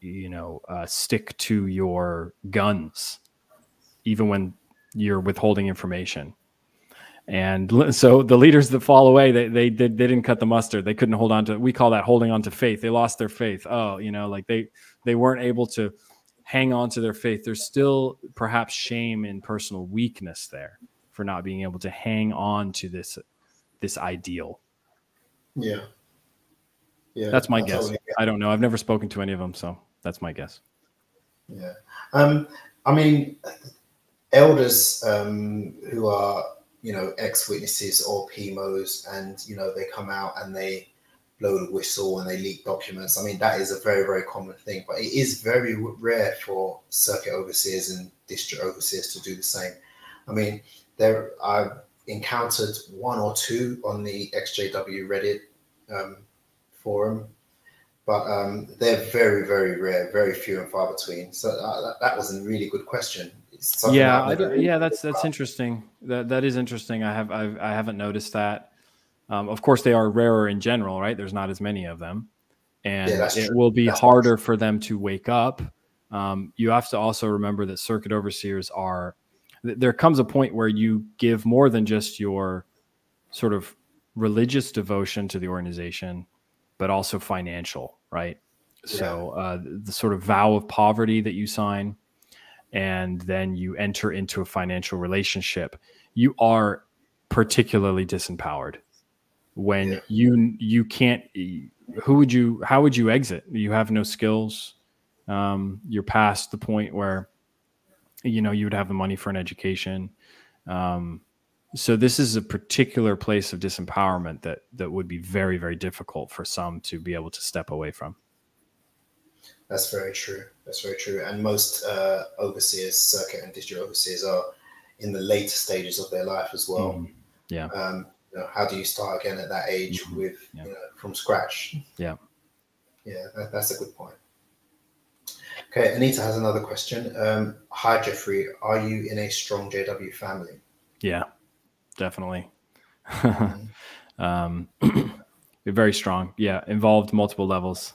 you know, uh, stick to your guns, even when you're withholding information. And so the leaders that fall away, they, they, they, they didn't cut the mustard. They couldn't hold on to, we call that holding on to faith. They lost their faith. Oh, you know, like they, they weren't able to hang on to their faith, there's still perhaps shame and personal weakness there for not being able to hang on to this this ideal. Yeah. Yeah. That's my guess. I don't know. I've never spoken to any of them, so that's my guess. Yeah. Um, I mean, elders um, who are, you know, ex witnesses or PMOs, and, you know, they come out and they blow the whistle and they leak documents. I mean, that is a very, very common thing, but it is very rare for circuit overseers and district overseers to do the same. I mean, there I've encountered one or two on the XJW Reddit um, forum, but um, they're very, very rare, very few and far between. So uh, that, that was a really good question. Yeah, yeah, that's that's about. interesting. That that is interesting. I have I've, I haven't noticed that. Um, of course, they are rarer in general, right? There's not as many of them, and yeah, it true. will be that's harder awesome. for them to wake up. Um, you have to also remember that circuit overseers are. There comes a point where you give more than just your sort of religious devotion to the organization, but also financial, right? Yeah. So uh, the sort of vow of poverty that you sign, and then you enter into a financial relationship, you are particularly disempowered when yeah. you you can't who would you how would you exit? You have no skills. Um, you're past the point where you know you would have the money for an education. Um, so this is a particular place of disempowerment that that would be very very difficult for some to be able to step away from. That's very true. That's very true. And most uh, overseers circuit and district overseers are in the later stages of their life as well. Mm, yeah. Um, you know, how do you start again at that age mm-hmm. with yeah. you know, from scratch? Yeah, yeah, that, that's a good point. Okay, Anita has another question. Um, hi, Jeffrey. Are you in a strong JW family? Yeah, definitely. Mm-hmm. um, very strong. Yeah, involved multiple levels.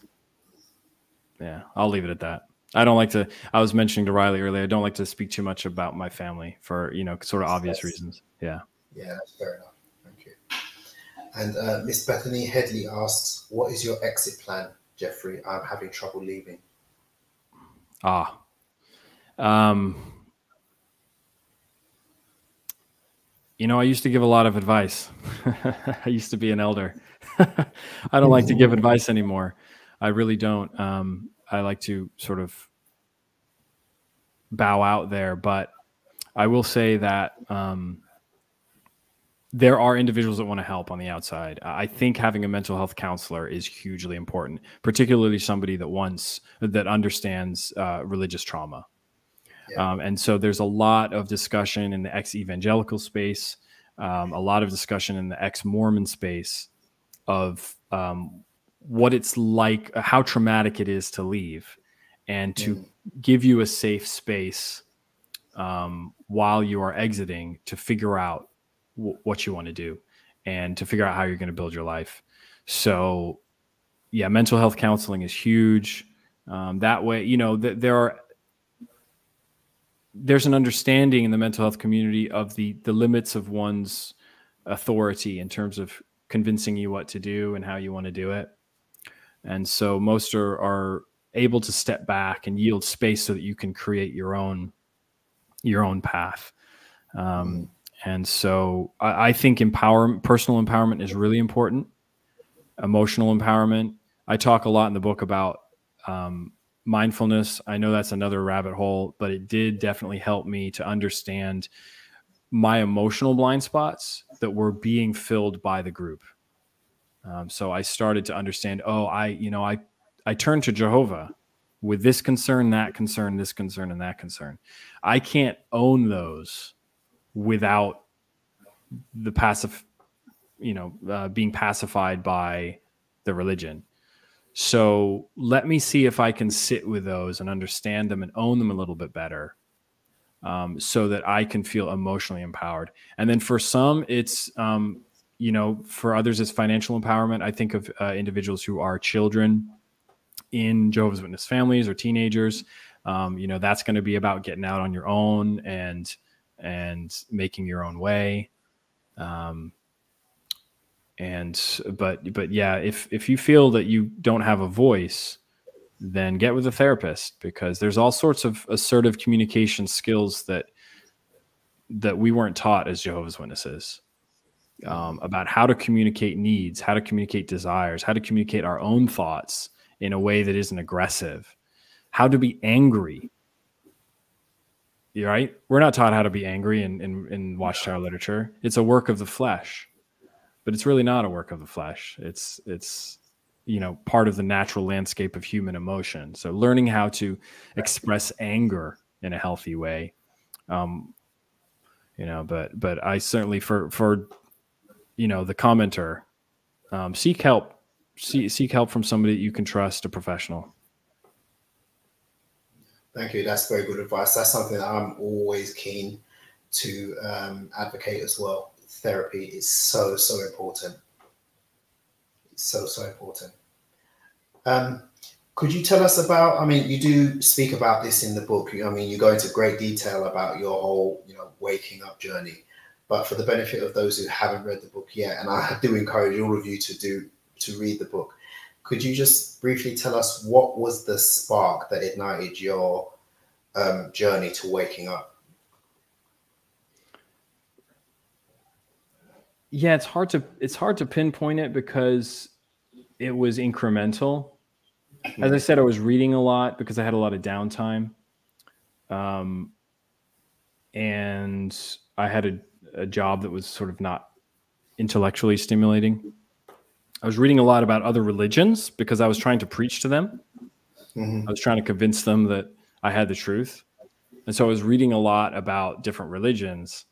Yeah, I'll leave it at that. I don't like to. I was mentioning to Riley earlier. I don't like to speak too much about my family for you know sort of obvious reasons. Yeah. Yeah, that's fair enough. And uh, Miss Bethany Headley asks, "What is your exit plan, Jeffrey? I'm having trouble leaving." Ah, um, you know, I used to give a lot of advice. I used to be an elder. I don't like to give advice anymore. I really don't. Um, I like to sort of bow out there, but I will say that um, there are individuals that want to help on the outside. I think having a mental health counselor is hugely important, particularly somebody that wants that understands uh, religious trauma. Yeah. Um, and so there's a lot of discussion in the ex evangelical space, um, a lot of discussion in the ex Mormon space of um, what it's like, how traumatic it is to leave, and to mm. give you a safe space um, while you are exiting to figure out w- what you want to do and to figure out how you're going to build your life. So, yeah, mental health counseling is huge. Um, that way, you know, th- there are there's an understanding in the mental health community of the the limits of one's authority in terms of convincing you what to do and how you want to do it. And so most are, are able to step back and yield space so that you can create your own your own path. Um, and so I, I think empowerment, personal empowerment is really important. Emotional empowerment. I talk a lot in the book about um, mindfulness. I know that's another rabbit hole, but it did definitely help me to understand my emotional blind spots that were being filled by the group. Um, so I started to understand, oh, I, you know, I, I turned to Jehovah with this concern, that concern, this concern, and that concern. I can't own those without the passive, you know, uh, being pacified by the religion. So let me see if I can sit with those and understand them and own them a little bit better. Um, so that I can feel emotionally empowered. And then for some, it's, um, you know, for others, it's financial empowerment. I think of uh, individuals who are children in Jehovah's Witness families or teenagers. Um, you know, that's going to be about getting out on your own and and making your own way. Um, and but but yeah, if if you feel that you don't have a voice, then get with a therapist because there's all sorts of assertive communication skills that that we weren't taught as Jehovah's Witnesses um, about how to communicate needs, how to communicate desires, how to communicate our own thoughts in a way that isn't aggressive, how to be angry. Right? We're not taught how to be angry in, in, in Watchtower literature. It's a work of the flesh, but it's really not a work of the flesh. It's it's you know part of the natural landscape of human emotion. So learning how to express anger in a healthy way, um, you know. But but I certainly for for you know the commenter, um, seek help. See, seek help from somebody you can trust, a professional. Thank you. That's very good advice. That's something that I'm always keen to um, advocate as well. Therapy is so so important. It's so so important. Um, could you tell us about? I mean, you do speak about this in the book. I mean, you go into great detail about your whole, you know, waking up journey. But for the benefit of those who haven't read the book yet, and I do encourage all of you to do to read the book, could you just briefly tell us what was the spark that ignited your um, journey to waking up? Yeah, it's hard to it's hard to pinpoint it because it was incremental. As I said, I was reading a lot because I had a lot of downtime, um, and I had a a job that was sort of not intellectually stimulating. I was reading a lot about other religions because I was trying to preach to them. Mm-hmm. I was trying to convince them that I had the truth. And so I was reading a lot about different religions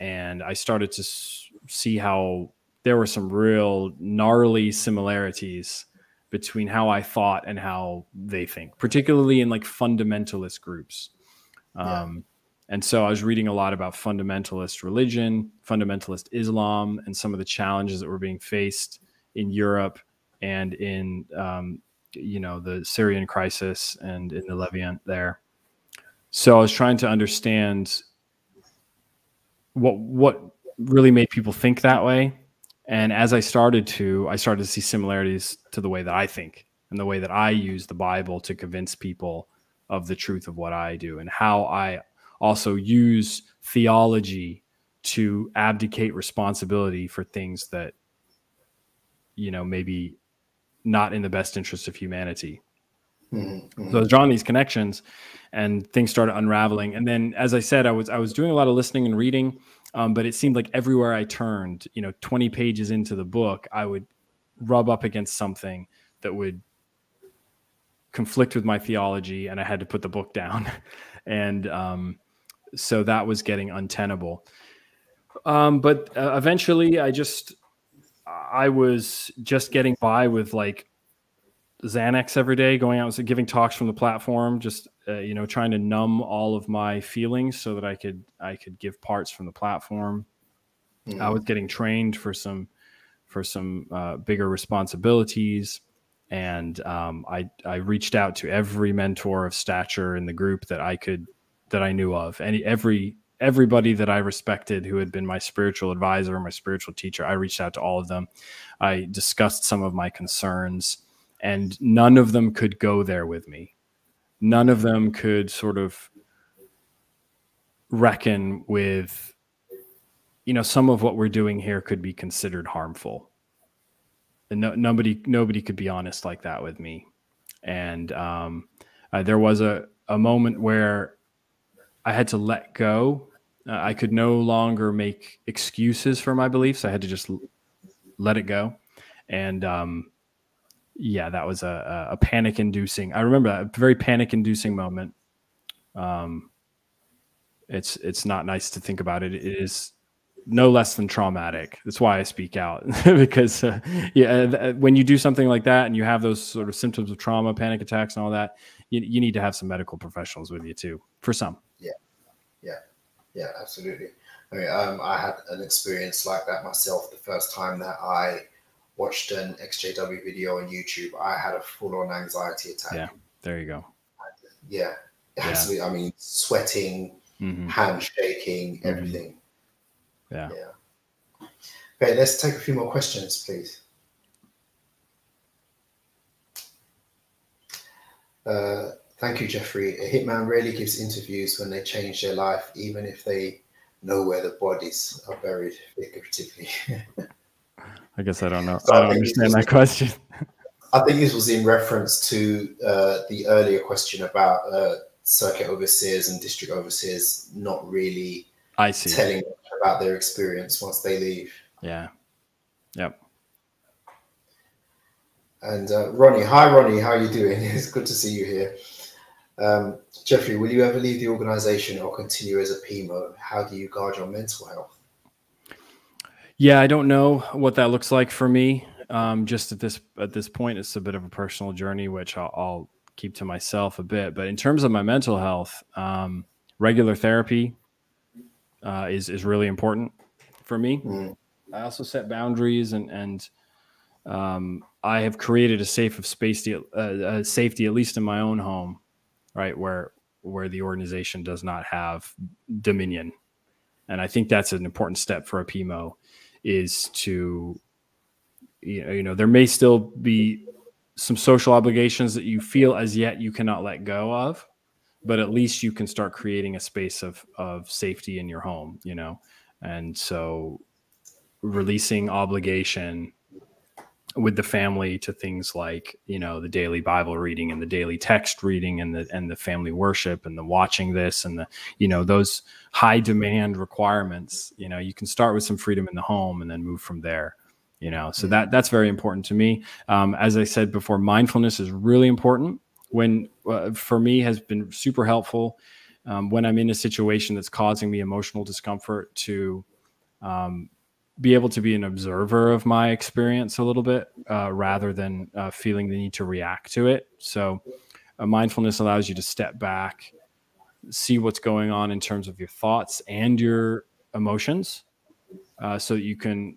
and I started to s- see how there were some real gnarly similarities between how I thought and how they think, particularly in like fundamentalist groups. Um, and so I was reading a lot about fundamentalist religion, fundamentalist Islam, and some of the challenges that were being faced in Europe and in, um, you know, the Syrian crisis and in the Levant there. So I was trying to understand what what really made people think that way. And as I started to, I started to see similarities to the way that I think and the way that I use the Bible to convince people of the truth of what I do and how I also use theology to abdicate responsibility for things that you know maybe not in the best interest of humanity mm-hmm. so i was drawing these connections and things started unraveling and then as i said i was i was doing a lot of listening and reading um, but it seemed like everywhere i turned you know 20 pages into the book i would rub up against something that would conflict with my theology and i had to put the book down and um, so that was getting untenable. Um, but uh, eventually, I just I was just getting by with like Xanax every day, going out and giving talks from the platform, just uh, you know, trying to numb all of my feelings so that I could I could give parts from the platform. Mm-hmm. I was getting trained for some for some uh, bigger responsibilities, and um, I I reached out to every mentor of stature in the group that I could that I knew of. Any every everybody that I respected who had been my spiritual advisor, or my spiritual teacher, I reached out to all of them. I discussed some of my concerns, and none of them could go there with me. None of them could sort of reckon with you know some of what we're doing here could be considered harmful and no, nobody nobody could be honest like that with me and um, uh, there was a, a moment where I had to let go. Uh, I could no longer make excuses for my beliefs. I had to just let it go. And um, yeah, that was a, a panic inducing. I remember that a very panic inducing moment. Um, it's it's not nice to think about it. It is no less than traumatic. That's why I speak out because uh, yeah, th- when you do something like that and you have those sort of symptoms of trauma, panic attacks, and all that, you, you need to have some medical professionals with you too. For some. Yeah, yeah, yeah, absolutely. I mean, um, I had an experience like that myself the first time that I watched an XJW video on YouTube. I had a full-on anxiety attack. Yeah, there you go. Yeah, absolutely. I mean, sweating, mm-hmm. hand shaking, mm-hmm. everything. Yeah. Yeah. Okay, let's take a few more questions, please. Uh, thank you, Jeffrey. A hitman rarely gives interviews when they change their life, even if they know where the bodies are buried figuratively. I guess I don't know. So I don't I understand that question. I think this was in reference to uh, the earlier question about uh, circuit overseers and district overseers not really I see. telling about their experience once they leave. Yeah. Yep. And uh, Ronnie, hi Ronnie, how are you doing? It's good to see you here. Um, Jeffrey, will you ever leave the organization or continue as a PMO? How do you guard your mental health? Yeah, I don't know what that looks like for me. Um, just at this at this point, it's a bit of a personal journey, which I'll, I'll keep to myself a bit. But in terms of my mental health, um, regular therapy uh, is is really important for me. Mm. I also set boundaries and and um, I have created a safe of space, to, uh, safety at least in my own home, right where where the organization does not have dominion, and I think that's an important step for a PMO is to you know, you know there may still be some social obligations that you feel as yet you cannot let go of but at least you can start creating a space of of safety in your home you know? And so releasing obligation with the family to things like you know the daily bible reading and the daily text reading and the and the family worship and the watching this and the you know those high demand requirements you know you can start with some freedom in the home and then move from there you know. So that that's very important to me. Um, as i said before mindfulness is really important when uh, for me has been super helpful um, when i'm in a situation that's causing me emotional discomfort to um, be able to be an observer of my experience a little bit uh, rather than uh, feeling the need to react to it. So uh, mindfulness allows you to step back see what's going on in terms of your thoughts and your emotions uh, so that you can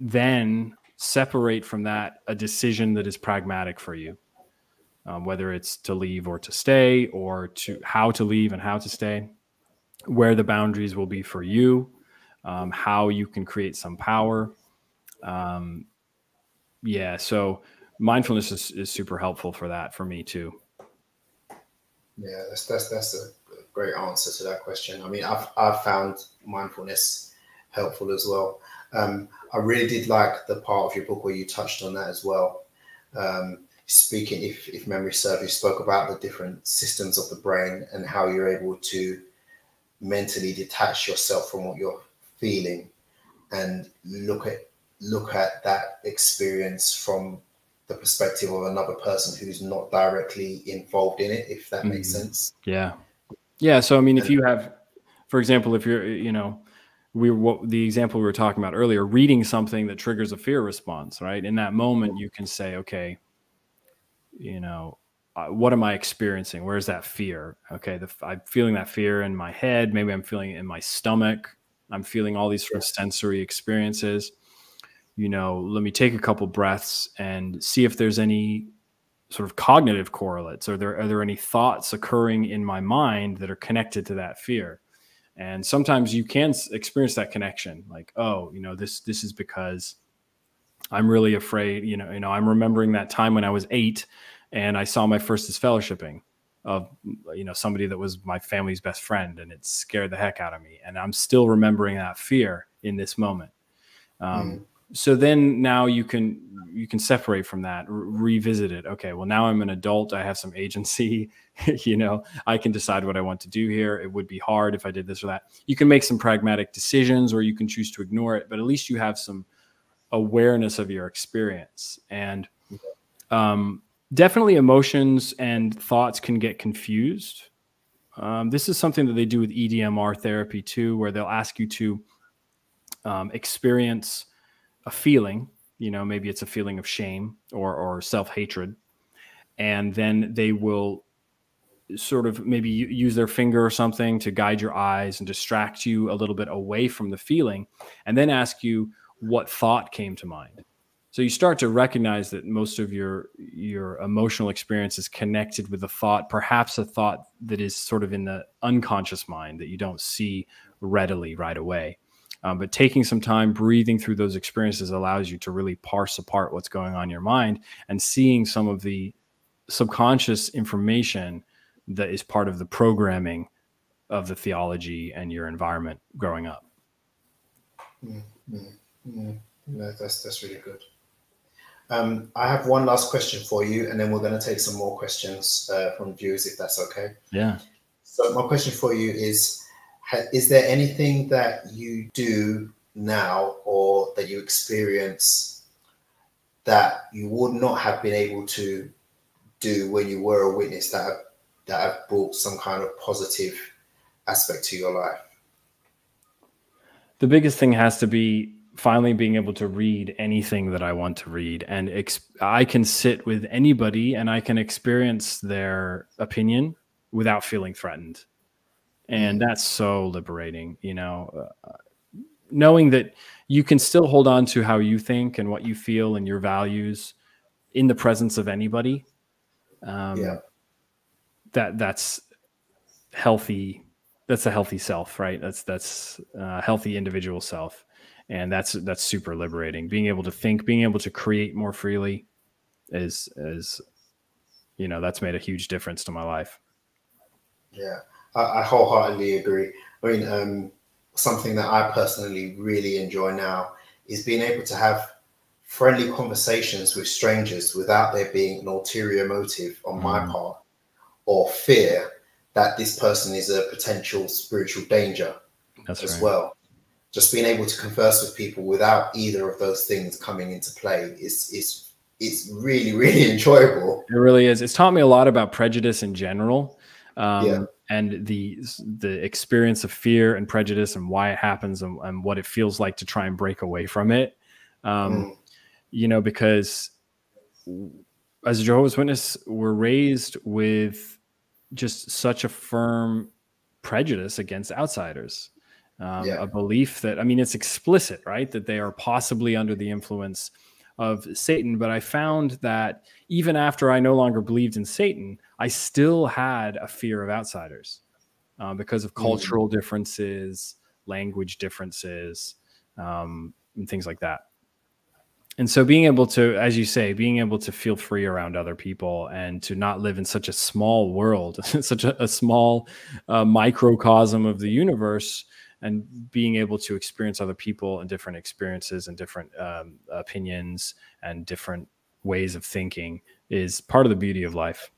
then separate from that a decision that is pragmatic for you, um, whether it's to leave or to stay, or to how to leave and how to stay, where the boundaries will be for you, um, how you can create some power. Um, yeah, so mindfulness is, is super helpful for that for me too. Yeah, that's that's that's a great answer to that question. I mean, I've I've found mindfulness helpful as well. Um, I really did like the part of your book where you touched on that as well. Um, speaking, if, if memory serves, you spoke about the different systems of the brain and how you're able to mentally detach yourself from what you're feeling and look at look at that experience from the perspective of another person who's not directly involved in it if that mm-hmm. makes sense. Yeah. Yeah so i mean if you have for example if you're you know we what the example we were talking about earlier reading something that triggers a fear response right? In that moment you can say okay you know uh, what am i experiencing? Where's that fear? Okay the, i'm feeling that fear in my head. Maybe i'm feeling it in my stomach i'm feeling all these sort of sensory experiences. You know let me take a couple breaths and see if there's any sort of cognitive correlates. Are there are there any thoughts occurring in my mind that are connected to that fear? And sometimes you can experience that connection like oh you know this this is because i'm really afraid you know you know i'm remembering that time when i was eight and i saw my first disfellowshipping of you know somebody that was my family's best friend and it scared the heck out of me. And i'm still remembering that fear in this moment. Um, mm. so then now you can you can separate from that re- revisit it. Okay well now i'm an adult. I have some agency. You know i can decide what i want to do here. It would be hard if i did this or that. You can make some pragmatic decisions or you can choose to ignore it but at least you have some awareness of your experience. And um, definitely emotions and thoughts can get confused um, this is something that they do with edmr therapy too where they'll ask you to um, experience a feeling, you know, maybe it's a feeling of shame or, or self hatred. And then they will sort of maybe use their finger or something to guide your eyes and distract you a little bit away from the feeling, and then ask you what thought came to mind. So you start to recognize that most of your your emotional experience is connected with a thought, perhaps a thought that is sort of in the unconscious mind that you don't see readily right away. Um, but taking some time, breathing through those experiences allows you to really parse apart what's going on in your mind and seeing some of the subconscious information that is part of the programming of the theology and your environment growing up. Mm, mm, mm. No, that's that's really good. Um, I have one last question for you, and then we're going to take some more questions uh, from viewers, if that's okay. Yeah. So my question for you is: Is there anything that you do now, or that you experience, that you would not have been able to do when you were a witness that have, that have brought some kind of positive aspect to your life? The biggest thing has to be finally being able to read anything that I want to read. And I can sit with anybody and I can experience their opinion without feeling threatened. And mm. that's so liberating, you know, uh, knowing that you can still hold on to how you think and what you feel and your values in the presence of anybody. Um, yeah. That that's healthy. That's a healthy self, right? That's that's a healthy individual self and that's that's super liberating being able to think being able to create more freely is is you know that's made a huge difference to my life yeah i, I wholeheartedly agree i mean um, something that i personally really enjoy now is being able to have friendly conversations with strangers without there being an ulterior motive on mm. my part or fear that this person is a potential spiritual danger that's as right. well just being able to converse with people without either of those things coming into play is is it's really really enjoyable. It really is. It's taught me a lot about prejudice in general. Um, yeah. And the the experience of fear and prejudice and why it happens and, and what it feels like to try and break away from it. Um, mm. You know, because as a Jehovah's Witness, we're raised with just such a firm prejudice against outsiders um, yeah. a belief that, I mean, it's explicit, right? That they are possibly under the influence of Satan. But I found that even after I no longer believed in Satan, I still had a fear of outsiders uh, because of mm. cultural differences, language differences, um, and things like that. And so being able to, as you say, being able to feel free around other people and to not live in such a small world, such a, a small uh, microcosm of the universe, and being able to experience other people and different experiences and different um, opinions and different ways of thinking is part of the beauty of life.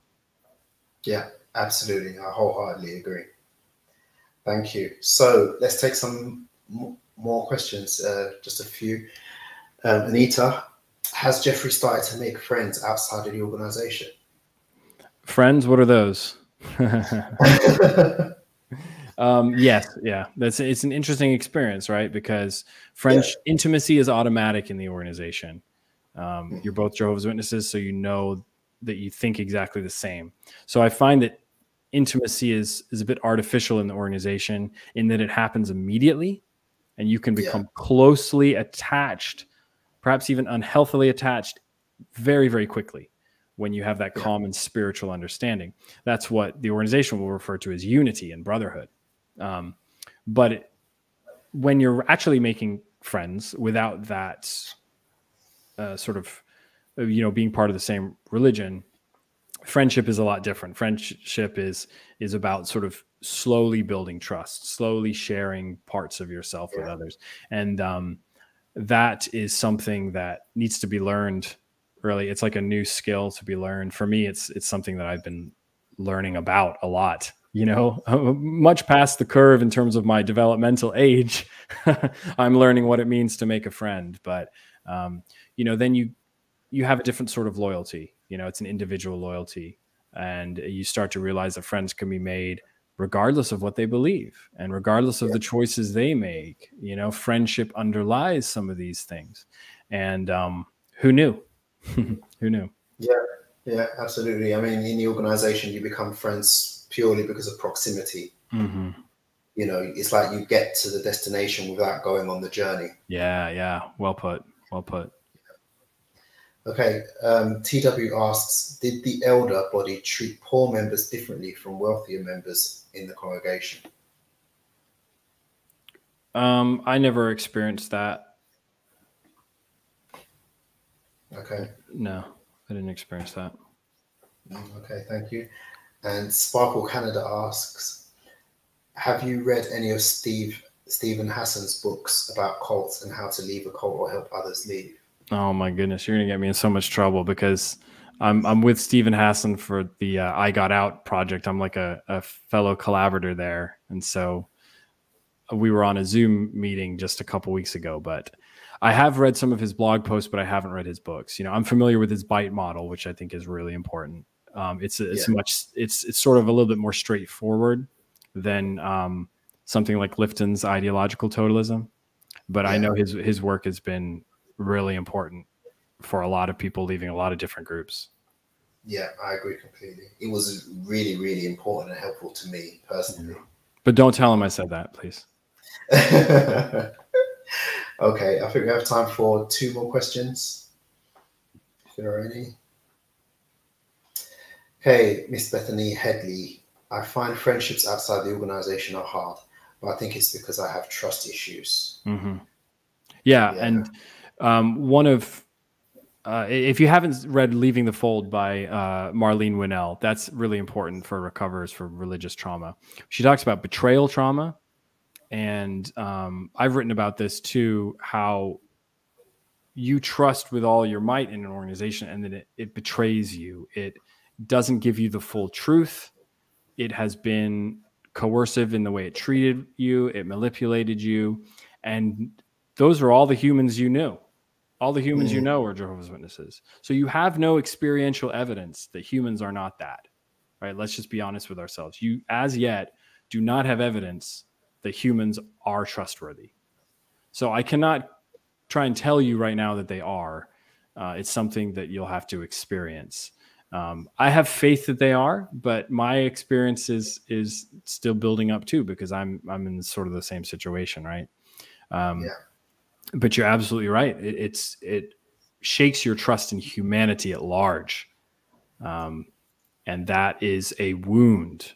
Yeah, absolutely. I wholeheartedly agree. Thank you. So let's take some more questions, uh, just a few. Um, Anita, has Jeffrey started to make friends outside of the organization? Friends? What are those? Um, yes, yeah, that's it's an interesting experience, right? Because French yeah. intimacy is automatic in the organization. Um, you're both Jehovah's Witnesses, so you know that you think exactly the same. So I find that intimacy is is a bit artificial in the organization in that it happens immediately, and you can become yeah. closely attached, perhaps even unhealthily attached, very very quickly when you have that common spiritual understanding. That's what the organization will refer to as unity and brotherhood. Um, but it, when you're actually making friends without that uh, sort of, uh, you know, being part of the same religion, friendship is a lot different. Friendship is is about sort of slowly building trust, slowly sharing parts of yourself yeah. with others, and um, that is something that needs to be learned. Really, it's like a new skill to be learned. For me, it's it's something that I've been learning about a lot you know, much past the curve in terms of my developmental age. I'm learning what it means to make a friend, but um, you know, then you you have a different sort of loyalty. You know, it's an individual loyalty, and you start to realize that friends can be made regardless of what they believe and regardless of yeah. the choices they make. You know, friendship underlies some of these things, and um, who knew? who knew? Yeah, yeah, absolutely. I mean, in the organization, you become friends purely because of proximity. Mm-hmm. You know, it's like you get to the destination without going on the journey. Yeah, yeah. Well put. Well put. Okay. Um, TW asks Did the elder body treat poor members differently from wealthier members in the congregation? Um, I never experienced that. Okay. No, I didn't experience that. Mm, okay, thank you. And Sparkle Canada asks, have you read any of Steve Steven Hassan's books about cults and how to leave a cult or help others leave? Oh my goodness, you're gonna get me in so much trouble because I'm I'm with Steven Hassan for the uh, I Got Out project. I'm like a, a fellow collaborator there, and so we were on a Zoom meeting just a couple weeks ago. But I have read some of his blog posts, but I haven't read his books. You know, I'm familiar with his bite model, which I think is really important. Um, it's it's yeah. much it's it's sort of a little bit more straightforward than um, something like Lifton's ideological totalism. But yeah. I know his his work has been really important for a lot of people leaving a lot of different groups. Yeah, I agree completely. It was really, really important and helpful to me personally. Yeah. But don't tell him I said that, please. okay, I think we have time for two more questions. If there are any. Hey, Miss Bethany Headley, I find friendships outside the organization are hard, but I think it's because I have trust issues. Mm-hmm. Yeah, yeah, and um, one of uh, if you haven't read Leaving the Fold by uh, Marlene Winell, that's really important for recoverers for religious trauma. She talks about betrayal trauma. And um, I've written about this too how you trust with all your might in an organization and then it, it betrays you. It doesn't give you the full truth. It has been coercive in the way it treated you, it manipulated you. And those are all the humans you knew all the humans mm-hmm. you know are Jehovah's Witnesses. So you have no experiential evidence that humans are not that. Right? Let's just be honest with ourselves. You as yet do not have evidence that humans are trustworthy. So I cannot try and tell you right now that they are. Uh, it's something that you'll have to experience. Um, I have faith that they are, but my experience is is still building up too because I'm I'm in sort of the same situation, right? Um, yeah but you're absolutely right. It, it's it shakes your trust in humanity at large, um, and that is a wound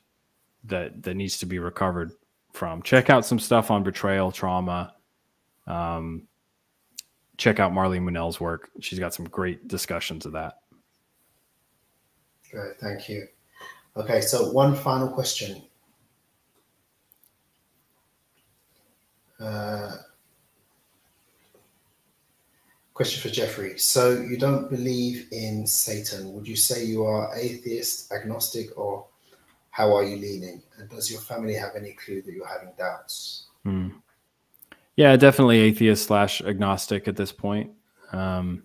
that that needs to be recovered from. Check out some stuff on betrayal trauma. Um, check out Marlene Winell's work. She's got some great discussions of that. Great, thank you. Okay, so one final question. Uh, Question for Geoffrey. So you don't believe in Satan. Would you say you are atheist, agnostic, or how are you leaning? And does your family have any clue that you're having doubts? Hmm. Yeah, definitely atheist slash agnostic at this point. Um,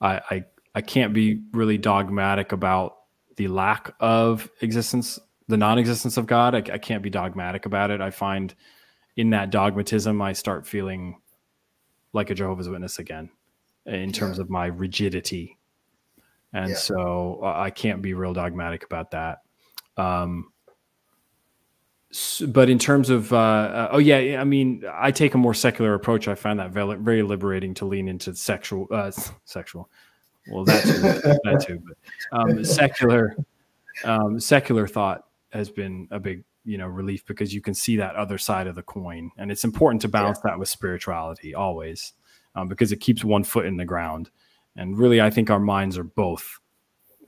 I, I I can't be really dogmatic about the lack of existence, the non-existence of God. I, I can't be dogmatic about it. I find in that dogmatism, I start feeling like a Jehovah's Witness again in terms yeah. of my rigidity. And yeah. so uh, I can't be real dogmatic about that. Um, so, but in terms of, uh, uh, oh yeah, I mean, I take a more secular approach. I find that very, very liberating to lean into sexual, uh, sexual. Well, that too, that too, but um, secular, um, secular thought has been a big you know relief because you can see that other side of the coin and it's important to balance yeah. that with spirituality always um, because it keeps one foot in the ground and really i think our minds are both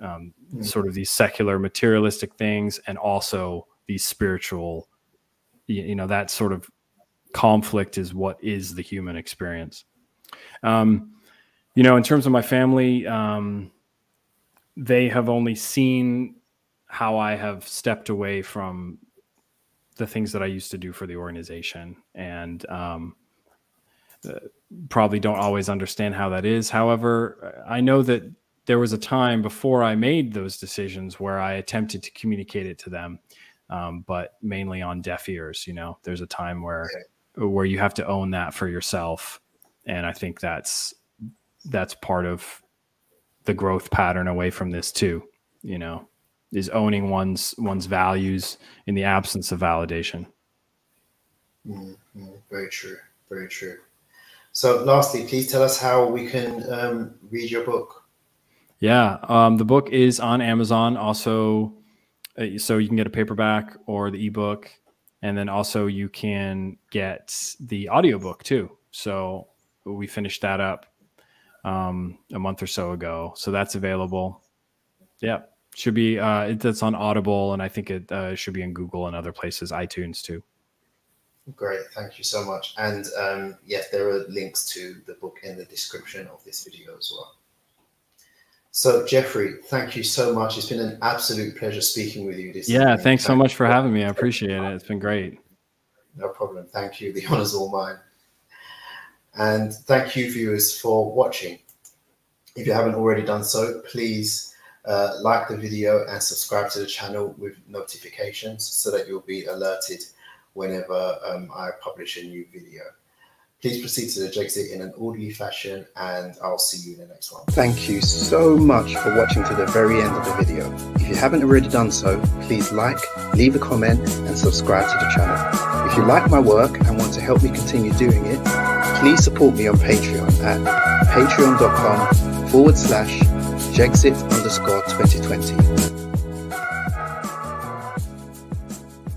um, mm-hmm. sort of these secular materialistic things and also these spiritual you, you, know that sort of conflict is what is the human experience um, you know in terms of my family um, they have only seen how I have stepped away from the things that I used to do for the organization, and um, uh, probably don't always understand how that is. However, I know that there was a time before I made those decisions where I attempted to communicate it to them, um, but mainly on deaf ears. You know, there's a time where where you have to own that for yourself, and I think that's that's part of the growth pattern away from this too. You know is owning one's one's values in the absence of validation. Mm-hmm. Very true. Very true. So, lastly, please tell us how we can um, read your book. Yeah, um, the book is on Amazon. Also, uh, so you can get a paperback or the ebook, and then also you can get the audiobook too. So we finished that up um, a month or so ago. So that's available. Yeah Should be uh, it's on Audible, and I think it uh, should be in Google and other places, iTunes too. Great, thank you so much. And um, yes, there are links to the book in the description of this video as well. So, Geoffrey, thank you so much. It's been an absolute pleasure speaking with you. This yeah, evening. thanks so much for having me. I appreciate it. It's been great. No problem. Thank you. The honor's all mine. And thank you, viewers, for watching. If you haven't already done so, please uh, like the video and subscribe to the channel with notifications so that you'll be alerted whenever um, I publish a new video. Please proceed to the Jexit in an orderly fashion and I'll see you in the next one. Thank you so much for watching to the very end of the video. If you haven't already done so, please like, leave a comment and subscribe to the channel. If you like my work and want to help me continue doing it, please support me on Patreon at patreon.com forward slash Jexit underscore 2020.